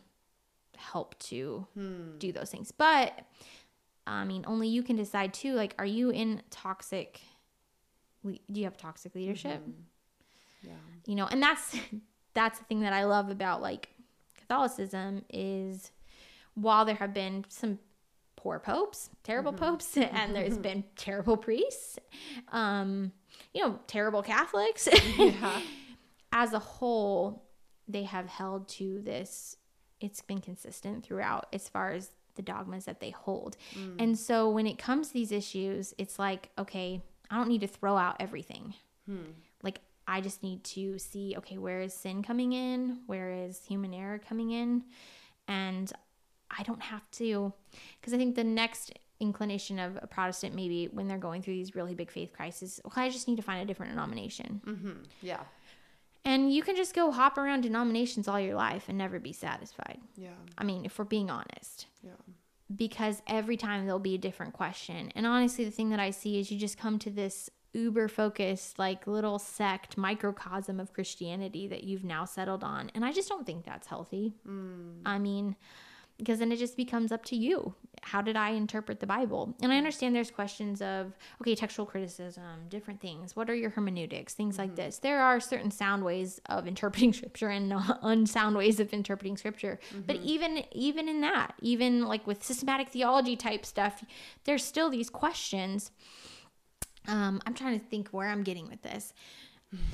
help to hmm. do those things. But I mean, only you can decide too. Like, are you in toxic? Do you have toxic mm-hmm. leadership? yeah You know, and that's [laughs] that's the thing that I love about like Catholicism is while there have been some poor popes, terrible mm-hmm. popes, [laughs] and there's been [laughs] terrible priests, um, you know, terrible Catholics. yeah As a whole, they have held to this. It's been consistent throughout as far as the dogmas that they hold. And so when it comes to these issues, it's like, okay, I don't need to throw out everything. Like I just need to see okay, where is sin coming in? Where is human error coming in? And I don't have to, because I think the next inclination of a Protestant, maybe when they're going through these really big faith crises, well, I just need to find a different denomination. Mm-hmm. Yeah. And you can just go hop around denominations all your life and never be satisfied. Yeah. I mean, if we're being honest. Yeah. Because every time there'll be a different question. And honestly, the thing that I see is you just come to this uber focused, like little sect, microcosm of Christianity that you've now settled on. And I just don't think that's healthy. Mm. I mean, because then it just becomes up to you. How did I interpret the Bible? And I understand there's questions of, okay, textual criticism, different things. What are your hermeneutics? Things like this. There are certain sound ways of [laughs] interpreting scripture and unsound ways of interpreting scripture. But even even in that, even like with systematic theology type stuff, there's still these questions. Um, I'm trying to think where I'm getting with this.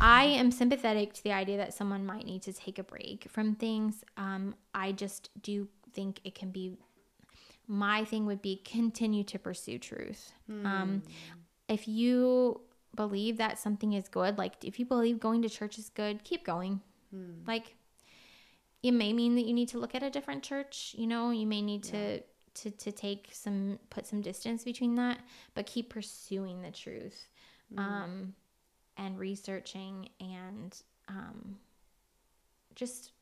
I am sympathetic to the idea that someone might need to take a break from things. Um, I just do think it can be. My thing would be continue to pursue truth. Um, if you believe that something is good, like if you believe going to church is good, keep going. Like it may mean that you need to look at a different church. You know, you may need to to to take some put some distance between that, but keep pursuing the truth. Um, and researching and um, just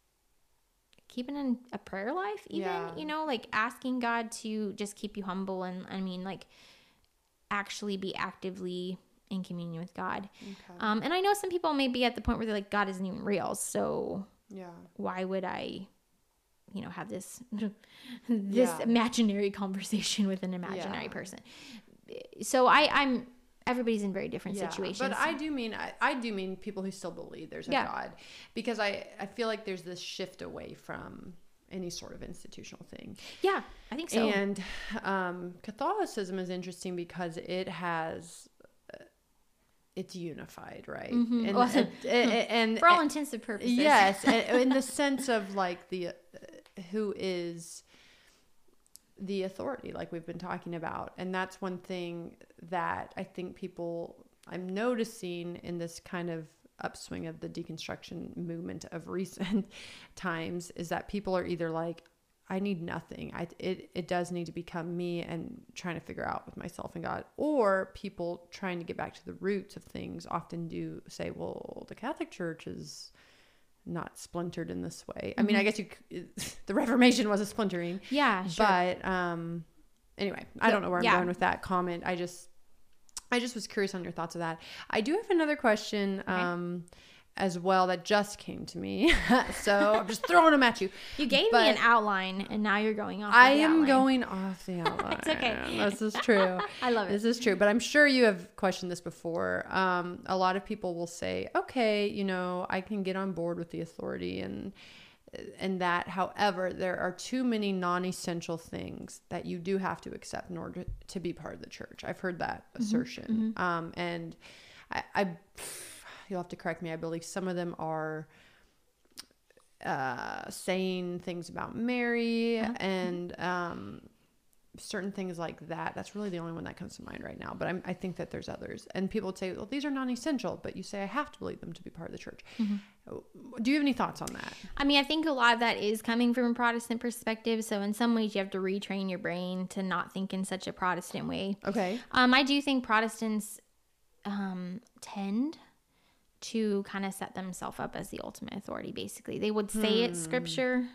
keeping in a prayer life even Yeah. you know like asking god to just keep you humble and i mean like actually be actively in communion with god Okay. um, and i know some people may be at the point where they're like god isn't even real so yeah. why would i you know have this [laughs] this Yeah. imaginary conversation with an imaginary Yeah. person so i i'm everybody's in very different Yeah, situations But I do mean I, I do mean people who still believe there's a Yeah. God, because I I feel like there's this shift away from any sort of institutional thing. yeah i think so And um, Catholicism is interesting because it has. uh, It's unified, right? And, Well, and, [laughs] and, and- Mm-hmm. for all intents and purposes yes, [laughs] in the sense of like the uh, who is the authority, like we've been talking about, and that's one thing that I think people I'm noticing in this kind of upswing of the deconstruction movement of [laughs] recent times is that people are either like I need nothing. I it it does need to become me and trying to figure out with myself and God. Or people trying to get back to the roots of things often do say, well, the Catholic Church is not splintered in this way. I mean, I guess you [laughs] the Reformation was a splintering, yeah sure. but um anyway, I don't know where I'm Yeah. going with that comment. I just I just was curious on your thoughts of that. I do have another question um as well that just came to me. [laughs] so I'm just throwing them at you. you gave me an outline and now you're going off I am outline. going [laughs] off the outline. It's okay. This is true. [laughs] I love it. This is true. But I'm sure you have questioned this before. Um, a lot of people will say, okay, you know, I can get on board with the authority and and that however there are too many non-essential things that you do have to accept in order to be part of the church i've heard that Mm-hmm. assertion um, and I, I you'll have to correct me i believe some of them are uh, saying things about Mary Uh-huh. and um, certain things like that. That's really the only one that comes to mind right now. But I'm, I think that there's others. And people would say, well, these are non essential, but you say, I have to believe them to be part of the church. Mm-hmm. Do you have any thoughts on that? I mean, I think a lot of that is coming from a Protestant perspective. So in some ways, you have to retrain your brain to not think in such a Protestant way. Okay. Um, I do think Protestants um, tend to kind of set themselves up as the ultimate authority. Basically, they would say it's scripture,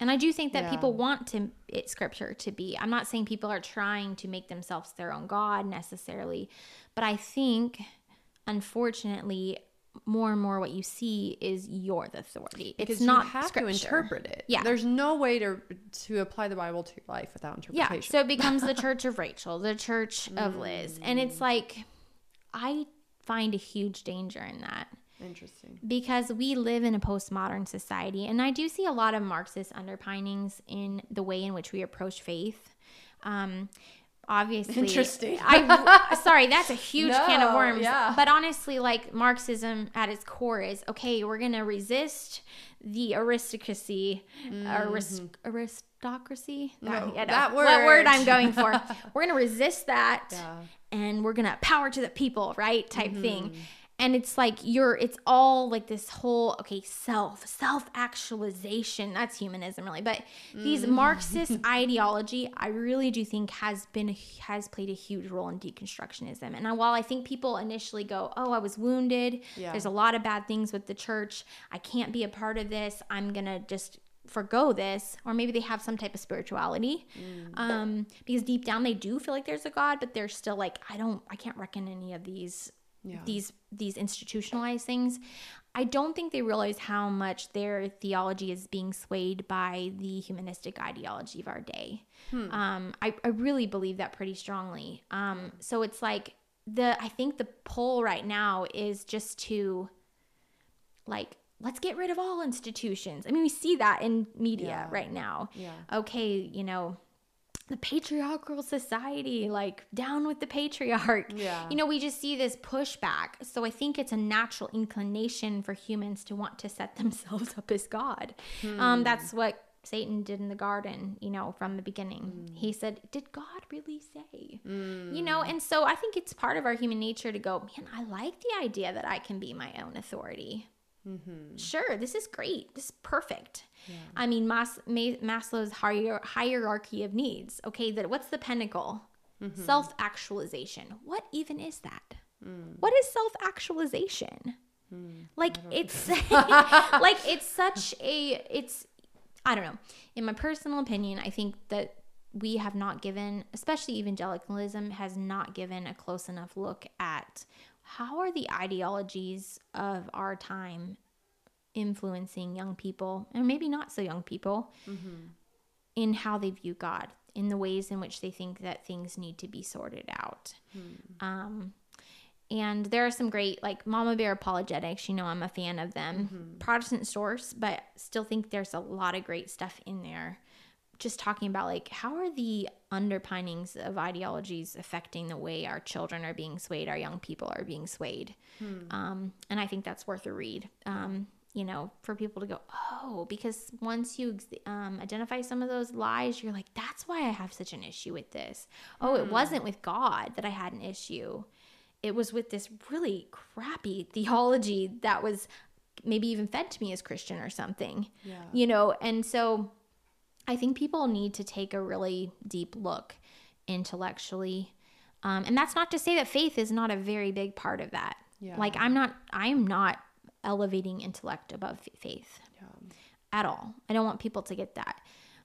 and I do think that Hmm. Yeah. people want to it scripture to be. I'm not saying people are trying to make themselves their own god necessarily, but I think, unfortunately, more and more what you see is you're the authority. Because it's not you have scripture. to interpret it. Yeah. There's no way to to apply the Bible to your life without interpretation. Yeah. So it becomes the [laughs] church of Rachel, the church of Liz. And it's like, I find a huge danger in that Interesting. because we live in a postmodern society. And I do see a lot of Marxist underpinnings in the way in which we approach faith. Um, obviously Interesting. I [laughs] sorry, that's a huge can of worms. yeah. But honestly, like Marxism at its core is okay, we're gonna resist the aristocracy, aristocracy. Mm-hmm. No, I don't know that What word. word I'm going for? [laughs] we're gonna resist that, Yeah. And we're gonna power to the people, right? Type mm-hmm. thing. and it's like you're it's all like this whole okay self self actualization that's humanism really but these mm. marxist [laughs] ideology i really do think has been has played a huge role in deconstructionism and while i think people initially go oh i was wounded Yeah. there's a lot of bad things with the church i can't be a part of this i'm gonna just forgo this or maybe they have some type of spirituality. Um because deep down they do feel like there's a god but they're still like i don't i can't reckon any of these Yeah. these these institutionalized things. I don't think they realize how much their theology is being swayed by the humanistic ideology of our day. Um I, I really believe that pretty strongly. Um so it's like the i think the pull right now is just to like let's get rid of all institutions. I mean we see that in media Yeah. right now. Yeah. okay you know the patriarchal society like down with the patriarch. Yeah. you know we just see this pushback. So i think it's a natural inclination for humans to want to set [laughs] themselves up as god. Um, hmm. that's what satan did in the garden you know from the beginning. Hmm. He said did god really say? Hmm. You know and so i think it's part of our human nature to go man i like the idea that i can be my own authority sure this is great. This is perfect. I mean Mas- Ma- maslow's hier- hierarchy of needs. Okay that what's the pinnacle? Self-actualization. What even is that? What is self-actualization? Like it's [laughs] like it's such a it's i don't know. In my personal opinion i think that we have not given especially evangelicalism has not given a close enough look at how are the ideologies of our time influencing young people and maybe not so young people mm-hmm. in how they view god in the ways in which they think that things need to be sorted out? Hmm. Um, and there are some great like mama bear apologetics you know i'm a fan of them. Mm-hmm. Protestant source but still think there's a lot of great stuff in there just talking about like how are the underpinnings of ideologies affecting the way our children are being swayed our young people are being swayed? Um, and i think that's worth a read. Um, you know for people to go oh because once you um, identify some of those lies you're like that's why i have such an issue with this. Oh it wasn't with god that i had an issue. It was with this really crappy theology that was maybe even fed to me as christian or something. Yeah. you know and so i think people need to take a really deep look intellectually um, and that's not to say that faith is not a very big part of that Yeah. like i'm not i'm not elevating intellect above faith Yeah. at all i don't want people to get that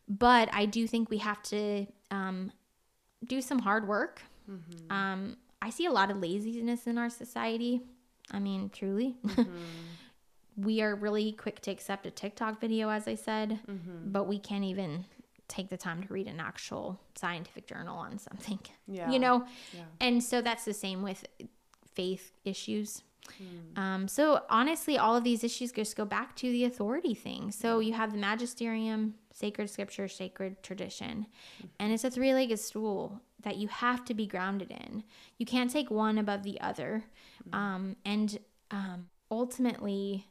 but i do think we have to um, do some hard work Mm-hmm. um, i see a lot of laziness in our society i mean truly Mm-hmm. [laughs] we are really quick to accept a tiktok video as i said Mm-hmm. but we can't even take the time to read an actual scientific journal on something [laughs] Yeah. you know Yeah. and so that's the same with faith issues Hmm. um, so honestly all of these issues just go back to the authority thing so you have the magisterium sacred scripture sacred tradition Hmm. and it's a three-legged stool that you have to be grounded in you can't take one above the other Hmm. um, and um, ultimately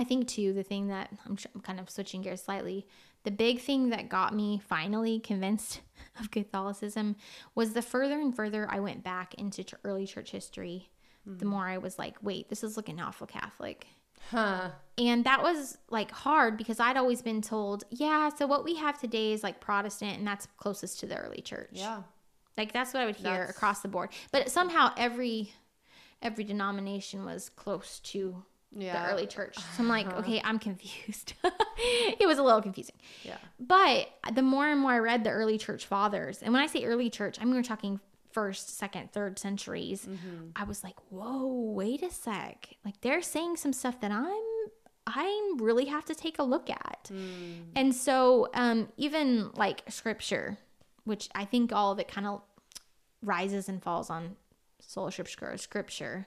I think too the thing that I'm, I'm kind of switching gears slightly. The big thing that got me finally convinced [laughs] of Catholicism was the further and further I went back into ch- early church history, the hmm. more I was like, wait, this is looking awful Catholic. Huh. And that was like hard because I'd always been told, yeah, so what we have today is like Protestant and that's closest to the early church. Yeah. Like that's what I would hear That's- across the board. But somehow every every denomination was close to Yeah. Uh-huh. the early church. So I'm like, okay, I'm confused. [laughs] it was a little confusing. Yeah. But the more and more I read the early church fathers, and when I say early church, I mean we're talking first, second, third centuries. Mm-hmm. I was like, whoa, wait a sec. Like they're saying some stuff that I'm I really have to take a look at. Mm. And so um even like scripture, which I think all of it kind of rises and falls on sola scriptura scripture.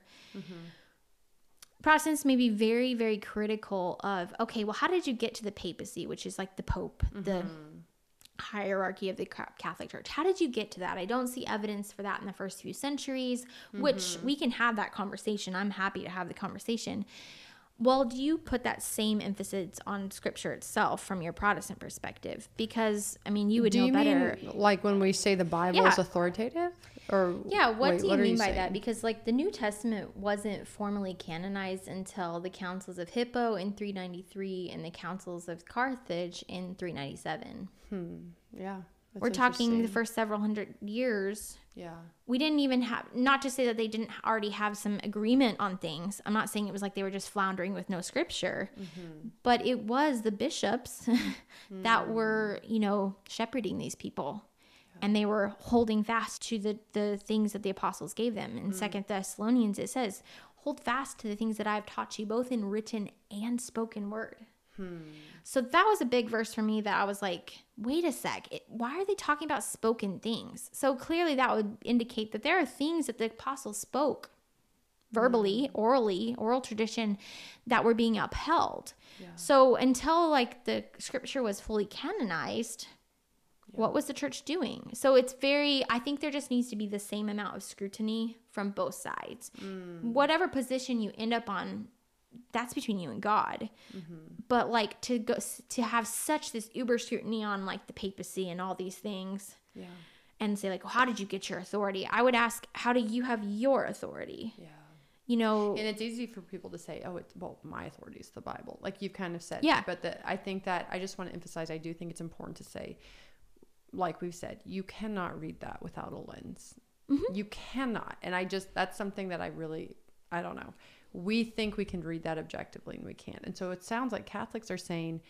Protestants may be very, very critical of, okay, well, how did you get to the papacy, which is like the Pope, the mm-hmm. hierarchy of the Catholic Church? How did you get to that? I don't see evidence for that in the first few centuries, which mm-hmm. we can have that conversation. I'm happy to have the conversation. Well, do you put that same emphasis on scripture itself from your Protestant perspective? Because, I mean, you would Do know you better. mean like when we say the Bible Yeah. is authoritative? Or Yeah, what wait, do you are mean by saying? that? Because like the New Testament wasn't formally canonized until the councils of Hippo in 393 and the councils of Carthage in 397. Hmm. yeah, that's We're talking the first several hundred years. Yeah, We didn't even have not to say that they didn't already have some agreement on things. I'm not saying it was like they were just floundering with no scripture. Mm-hmm. But it was the bishops [laughs] that hmm. were, you know, shepherding these people. And they were holding fast to the, the things that the apostles gave them. In hmm. Second Thessalonians, it says, Hold fast to the things that I have taught you, both in written and spoken word. Hmm. So that was a big verse for me that I was like, wait a sec, it, why are they talking about spoken things? So clearly that would indicate that there are things that the apostles spoke verbally, hmm. orally, oral tradition that were being upheld. So until like the scripture was fully canonized, what was the church doing? So it's very, I think there just needs to be the same amount of scrutiny from both sides. Mm. Whatever position you end up on, that's between you and God. Mm-hmm. But like to go to have such this uber scrutiny on like the papacy and all these things yeah, and say like, well, how did you get your authority? I would ask, how do you have your authority? yeah. You know, And it's easy for people to say, "Oh, it's well, my authority is the Bible," like you've kind of said. Yeah. But the, I think that I just want to emphasize. I do think it's important to say, like we've said, you cannot read that without a lens. Mm-hmm. You cannot. And I just that's something that I really I don't know. We think we can read that objectively, and we can't. And so it sounds like Catholics are saying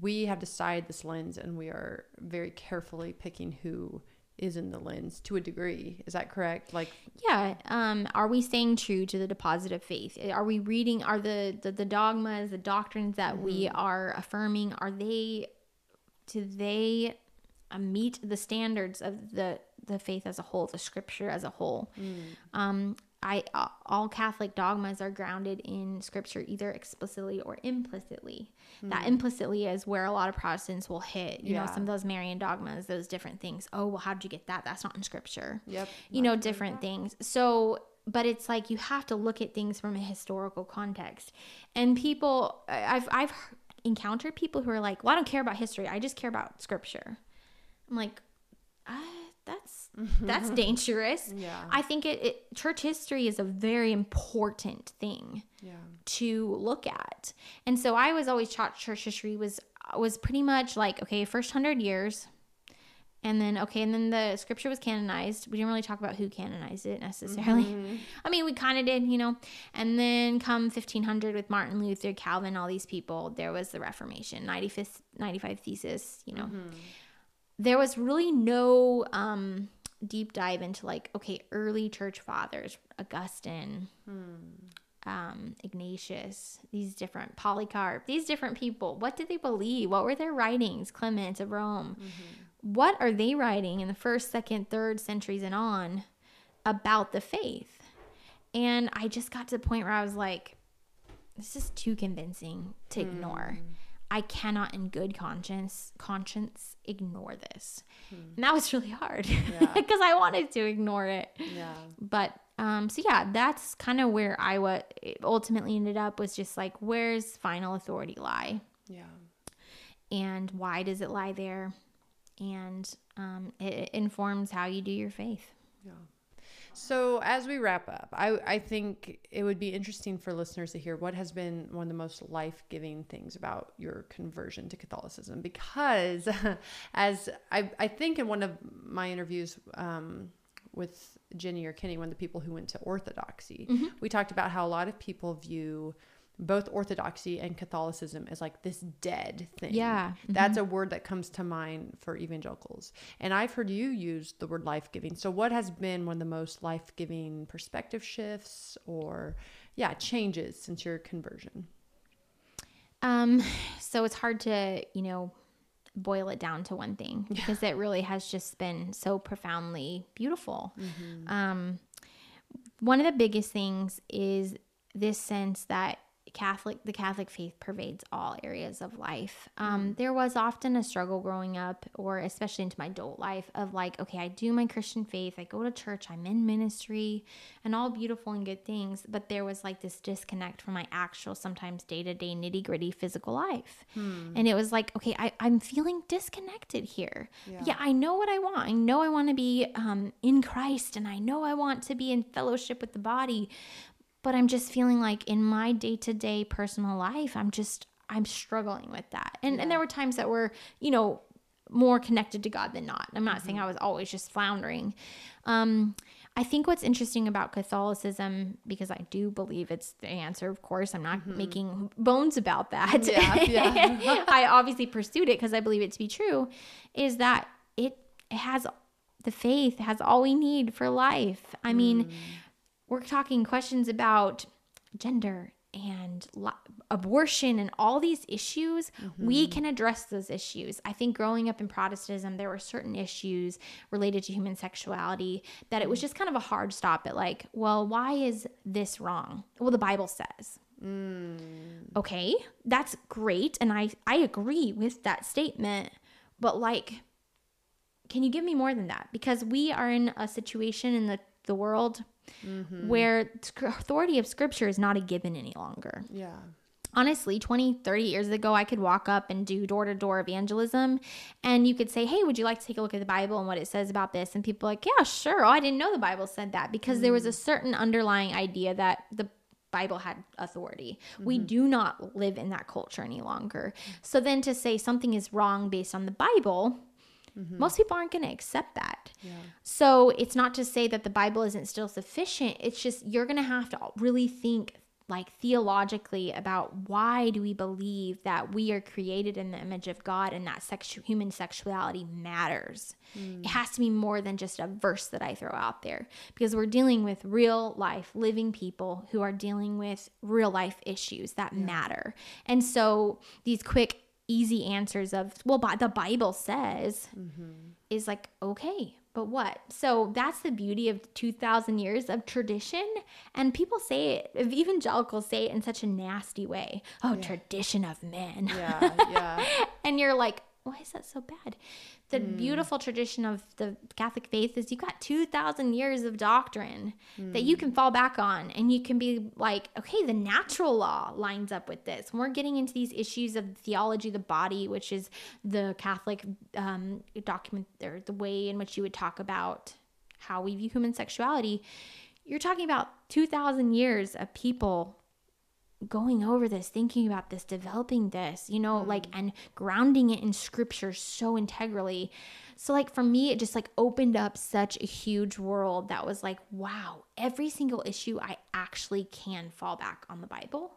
we have decided this lens, and we are very carefully picking who is in the lens to a degree. Is that correct? Like, Yeah. Um, are we staying true to the deposit of faith? Are we reading, are the, the, the dogmas, the doctrines that we are affirming, are they, do they uh, meet the standards of the, the faith as a whole, the scripture as a whole? Um, I, all Catholic dogmas are grounded in scripture, either explicitly or implicitly. That implicitly is where a lot of Protestants will hit, you know, some of those Marian dogmas, those different things. Oh, well, how did you get that? That's not in scripture. Yep, you know different things. So but it's like you have to look at things from a historical context. And people i've i've encountered people who are like well i don't care about history. I just care about scripture i'm like uh, that's [laughs] that's dangerous Yeah. i think it, it church history is a very important thing yeah, to look at. And so I was always taught church history was was pretty much like okay, first 100 years and then okay, and then the scripture was canonized. We didn't really talk about who canonized it necessarily. [laughs] I mean, we kind of did, you know. And then come 1500 with Martin Luther, Calvin, all these people, there was the Reformation, 95 95 thesis, you know. There was really no um deep dive into like okay, early church fathers, Augustine, um, Ignatius, these different Polycarp, these different people. What did they believe? What were their writings? Clement of Rome. What are they writing in the first, second, third centuries and on about the faith? And I just got to the point where I was like, this is too convincing to ignore. I cannot in good conscience conscience ignore this. And that was really hard because [laughs] I wanted to ignore it yeah. but um so yeah that's kind of where i what ultimately ended up was just like where's final authority lie Yeah. and why does it lie there and um it, it informs how you do your faith Yeah. So as we wrap up, I, I think it would be interesting for listeners to hear what has been one of the most life giving things about your conversion to Catholicism. Because [laughs] as I, I think in one of my interviews um, with Jenny or Kenny, one of the people who went to Orthodoxy, we talked about how a lot of people view both Orthodoxy and Catholicism is like this dead thing. Yeah. That's a word that comes to mind for evangelicals. And I've heard you use the word life giving. So, what has been one of the most life giving perspective shifts or, yeah, changes since your conversion? um so it's hard to you know boil it down to one thing because it really has just been so profoundly beautiful um one of the biggest things is this sense that Catholic, the Catholic faith pervades all areas of life. Um, there was often a struggle growing up, or especially into my adult life, of like, okay, I do my Christian faith, I go to church, I'm in ministry, and all beautiful and good things. But there was like this disconnect from my actual, sometimes day to day, nitty gritty physical life. And it was like, okay, I, I'm feeling disconnected here. Yeah. yeah, I know what I want. I know I want to be um, in Christ, and I know I want to be in fellowship with the body but I'm just feeling like in my day to day personal life, I'm just, I'm struggling with that. And, yeah. and there were times that were, you know, more connected to God than not. I'm not mm-hmm. saying I was always just floundering. Um, I think what's interesting about Catholicism, because I do believe it's the answer, of course, I'm not mm-hmm. making bones about that. Yeah, yeah. [laughs] I obviously pursued it because I believe it to be true, is that it, it has the faith, has all we need for life. I mm. We're talking questions about gender and abortion and all these issues, mm-hmm. we can address those issues. I think growing up in Protestantism, there were certain issues related to human sexuality that it was just kind of a hard stop at, like, well, why is this wrong? Well, the Bible says. Mm. Okay, that's great. And I, I agree with that statement. But, like, can you give me more than that? Because we are in a situation in the, the world mm-hmm. where authority of scripture is not a given any longer. Yeah. Honestly, 20, 30 years ago, I could walk up and do door to door evangelism, and you could say, Hey, would you like to take a look at the Bible and what it says about this? And people like, Yeah, sure. Oh, I didn't know the Bible said that because mm. there was a mm. certain underlying idea that the Bible had authority. Mm-hmm. We do not live in that culture any longer. So then to say something is wrong based on the Bible, Mm-hmm. Most people aren't going to accept that. Yeah. So it's not to say that the Bible isn't still sufficient. It's just you're going to have to really think like theologically about why do we believe that we are created in the image of God and that sexu- human sexuality matters. Mm. It has to be more than just a verse that I throw out there because we're dealing with real life living people who are dealing with real life issues that yeah. matter. And so these quick easy answers of well but the bible says mm-hmm. is like okay but what so that's the beauty of 2000 years of tradition and people say it evangelicals say it in such a nasty way oh yeah. tradition of men yeah [laughs] yeah and you're like why is that so bad the mm. beautiful tradition of the Catholic faith is you've got 2,000 years of doctrine mm. that you can fall back on. And you can be like, okay, the natural law lines up with this. When we're getting into these issues of theology of the body, which is the Catholic um, document or the way in which you would talk about how we view human sexuality. You're talking about 2,000 years of people going over this, thinking about this, developing this, you know, mm. like and grounding it in scripture so integrally. So like for me it just like opened up such a huge world that was like, wow, every single issue I actually can fall back on the Bible.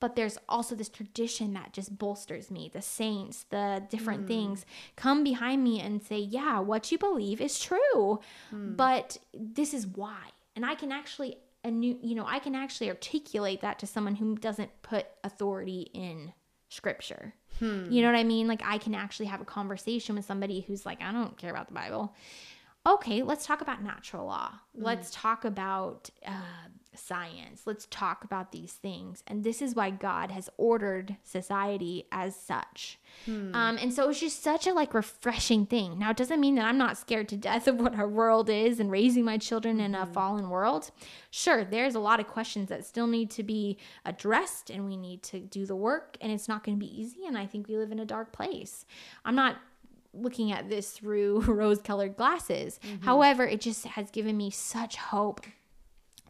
But there's also this tradition that just bolsters me. The saints, the different mm. things come behind me and say, yeah, what you believe is true. Mm. But this is why. And I can actually a new you know i can actually articulate that to someone who doesn't put authority in scripture hmm. you know what i mean like i can actually have a conversation with somebody who's like i don't care about the bible okay let's talk about natural law mm. let's talk about uh, science. Let's talk about these things. And this is why God has ordered society as such. Hmm. Um, and so it's just such a like refreshing thing. Now, it doesn't mean that I'm not scared to death of what our world is and raising my children in a hmm. fallen world. Sure, there's a lot of questions that still need to be addressed and we need to do the work. And it's not going to be easy. And I think we live in a dark place. I'm not looking at this through [laughs] rose colored glasses. Mm-hmm. However, it just has given me such hope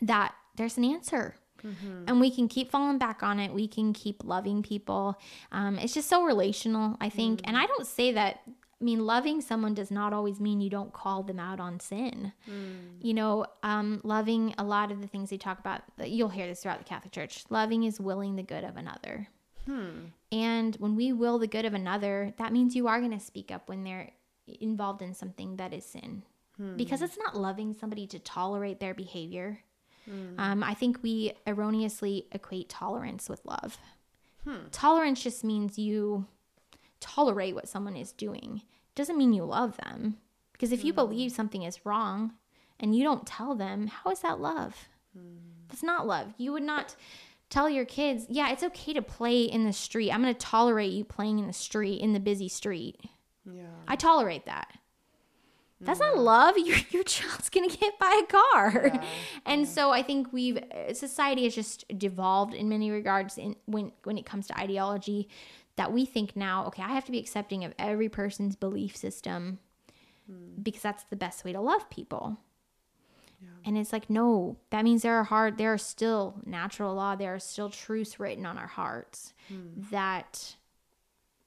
that there's an answer. Mm-hmm. And we can keep falling back on it. We can keep loving people. Um, it's just so relational, I think. Mm-hmm. And I don't say that I mean, loving someone does not always mean you don't call them out on sin. Mm. You know, um, loving a lot of the things they talk about, you'll hear this throughout the Catholic Church. Loving is willing the good of another. Hmm. And when we will the good of another, that means you are going to speak up when they're involved in something that is sin. Hmm. Because it's not loving somebody to tolerate their behavior. Mm. Um, I think we erroneously equate tolerance with love. Hmm. Tolerance just means you tolerate what someone is doing. It doesn't mean you love them. Because if mm. you believe something is wrong and you don't tell them, how is that love? Mm. That's not love. You would not tell your kids, yeah, it's okay to play in the street. I'm going to tolerate you playing in the street, in the busy street. Yeah. I tolerate that. That's not mm-hmm. love. [laughs] Your, your child's going to get hit by a car. Yeah. [laughs] And so I think we've, uh, society has just devolved in many regards in, when, when it comes to ideology that we think now, okay, I have to be accepting of every person's belief system hmm. because that's the best way to love people. And it's like, no, that means there are hard, there are still natural law, there are still truths written on our hearts hmm. that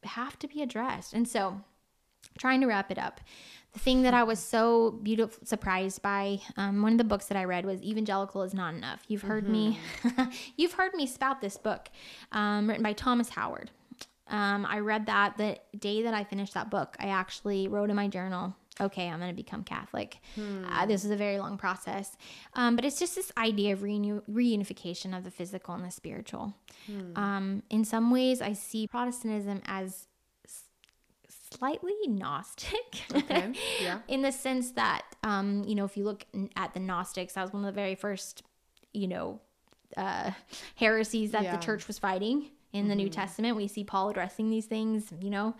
have to be addressed. And so, trying to wrap it up, the thing that I was so beautiful surprised by, um, one of the books that I read was "Evangelical is Not Enough." You've heard me, [laughs] you've heard me spout this book, um, written by Thomas Howard. Um, I read that the day that I finished that book. I actually wrote in my journal, okay, I'm going to become Catholic. Uh, this is a very long process. Um, but it's just this idea of reuni- reunification of the physical and the spiritual. Um, in some ways, I see Protestantism as slightly Gnostic. Okay. [laughs] Yeah. in the sense that, um, you know, if you look at the Gnostics, that was one of the very first, you know, uh, heresies that Yeah. the church was fighting in the New Testament. We see Paul addressing these things, you know.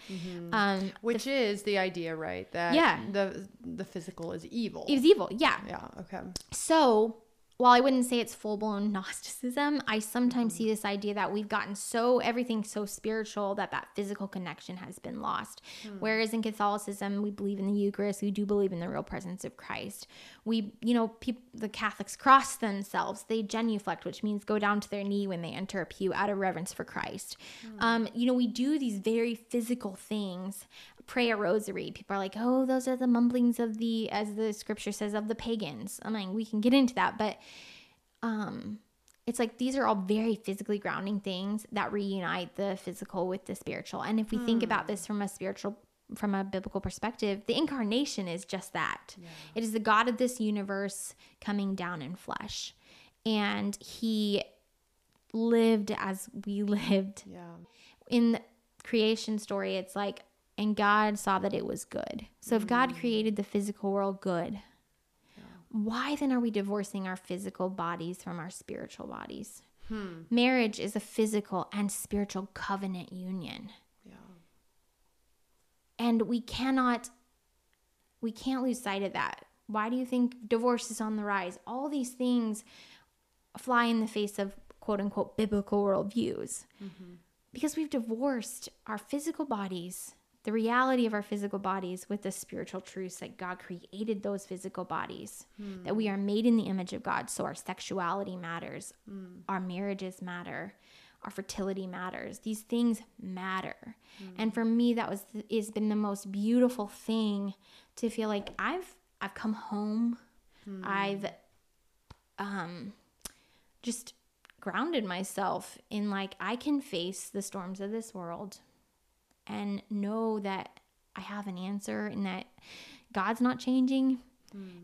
Um, Which is the idea, right? That Yeah. the the physical is evil. Is evil, yeah. yeah. Okay. So, while I wouldn't say it's full blown [laughs] Gnosticism, I sometimes mm-hmm. see this idea that we've gotten so everything so spiritual that that physical connection has been lost. Hmm. Whereas in Catholicism, we believe in the Eucharist, we do believe in the real presence of Christ. We, you know, the Catholics cross themselves, they genuflect, which means go down to their knee when they enter a pew out of reverence for Christ. Hmm. Um, you know, we do these very physical things pray a rosary. People are like, oh, those are the mumblings of the, as the scripture says, of the pagans. I mean, we can get into that, but um, it's like these are all very physically grounding things that reunite the physical with the spiritual. And if we think about this from a spiritual, from a biblical perspective, the incarnation is just that. It is the God of this universe coming down in flesh, and He lived as we [laughs] lived Yeah. in the creation story, it's like, and God saw that it was good. So if God mm. created the physical world good, why then are we divorcing our physical bodies from our spiritual bodies? Hmm. Marriage is a physical and spiritual covenant union. Yeah. And we cannot we can't lose sight of that. Why do you think divorce is on the rise? All these things fly in the face of quote unquote biblical worldviews. Mm-hmm. Because we've divorced our physical bodies, the reality of our physical bodies, with the spiritual truths that God created those physical bodies, hmm. that we are made in the image of God. So our sexuality matters, hmm. our marriages matter, our fertility matters. These things matter. Hmm. And for me, that was has been the most beautiful thing to feel like I've I've come home. I've um just grounded myself in like I can face the storms of this world and know that I have an answer and that God's not changing.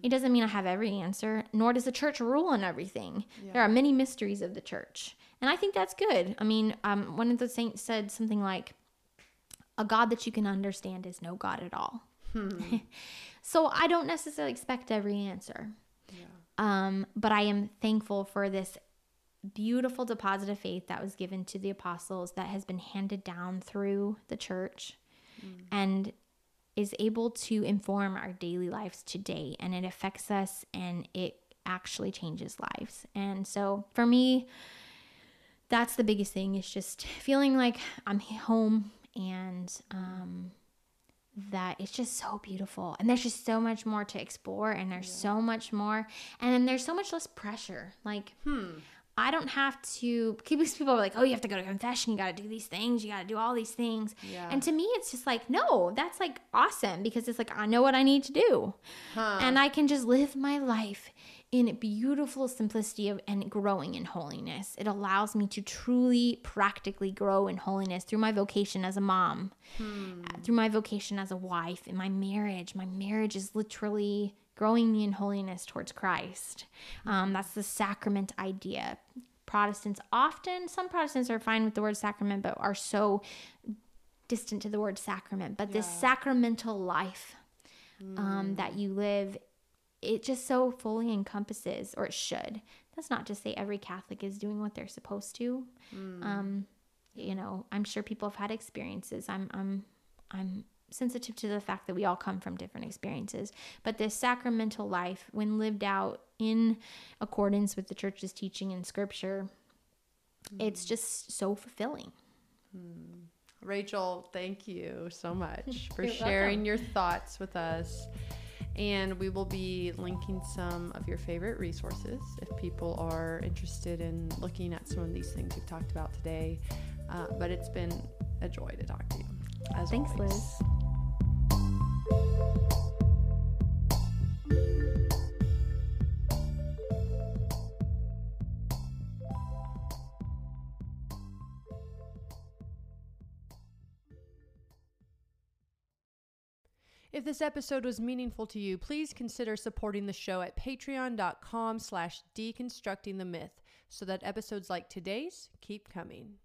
It doesn't mean I have every answer, nor does the church rule on everything. There are many mysteries of the church. And I think that's good. I mean, um, one of the saints said something like, a God that you can understand is no God at all. [laughs] so I don't necessarily expect every answer. Um, but I am thankful for this beautiful deposit of faith that was given to the apostles that has been handed down through the church and is able to inform our daily lives today and it affects us and it actually changes lives. And so for me, that's the biggest thing is just feeling like I'm home and um, that it's just so beautiful. And there's just so much more to explore and there's so much more. And then there's so much less pressure. Like, I don't have to. Because people are like, "Oh, you have to go to confession. You got to do these things. You got to do all these things." Yeah. And to me, it's just like, no, that's like awesome because it's like I know what I need to do, and I can just live my life in beautiful simplicity of and growing in holiness. It allows me to truly, practically grow in holiness through my vocation as a mom, hmm. through my vocation as a wife, in my marriage. My marriage is literally growing me in holiness towards Christ. Um, that's the sacrament idea. Protestants often, some Protestants are fine with the word sacrament, but are so distant to the word sacrament. But this sacramental life um, that you live, it just so fully encompasses, or it should, That's not to say every Catholic is doing what they're supposed to. Um, you know, I'm sure people have had experiences. I'm I'm I'm sensitive to the fact that we all come from different experiences. But this sacramental life, when lived out in accordance with the church's teaching and scripture, it's just so fulfilling. Rachel, thank you so much [laughs] for You're sharing your thoughts with us. And we will be linking some of your favorite resources if people are interested in looking at some of these things we've talked about today. Uh, but it's been a joy to talk to you. As Thanks, always. Liz. If this episode was meaningful to you, please consider supporting the show at patreon.com slash deconstructing the myth so that episodes like today's keep coming.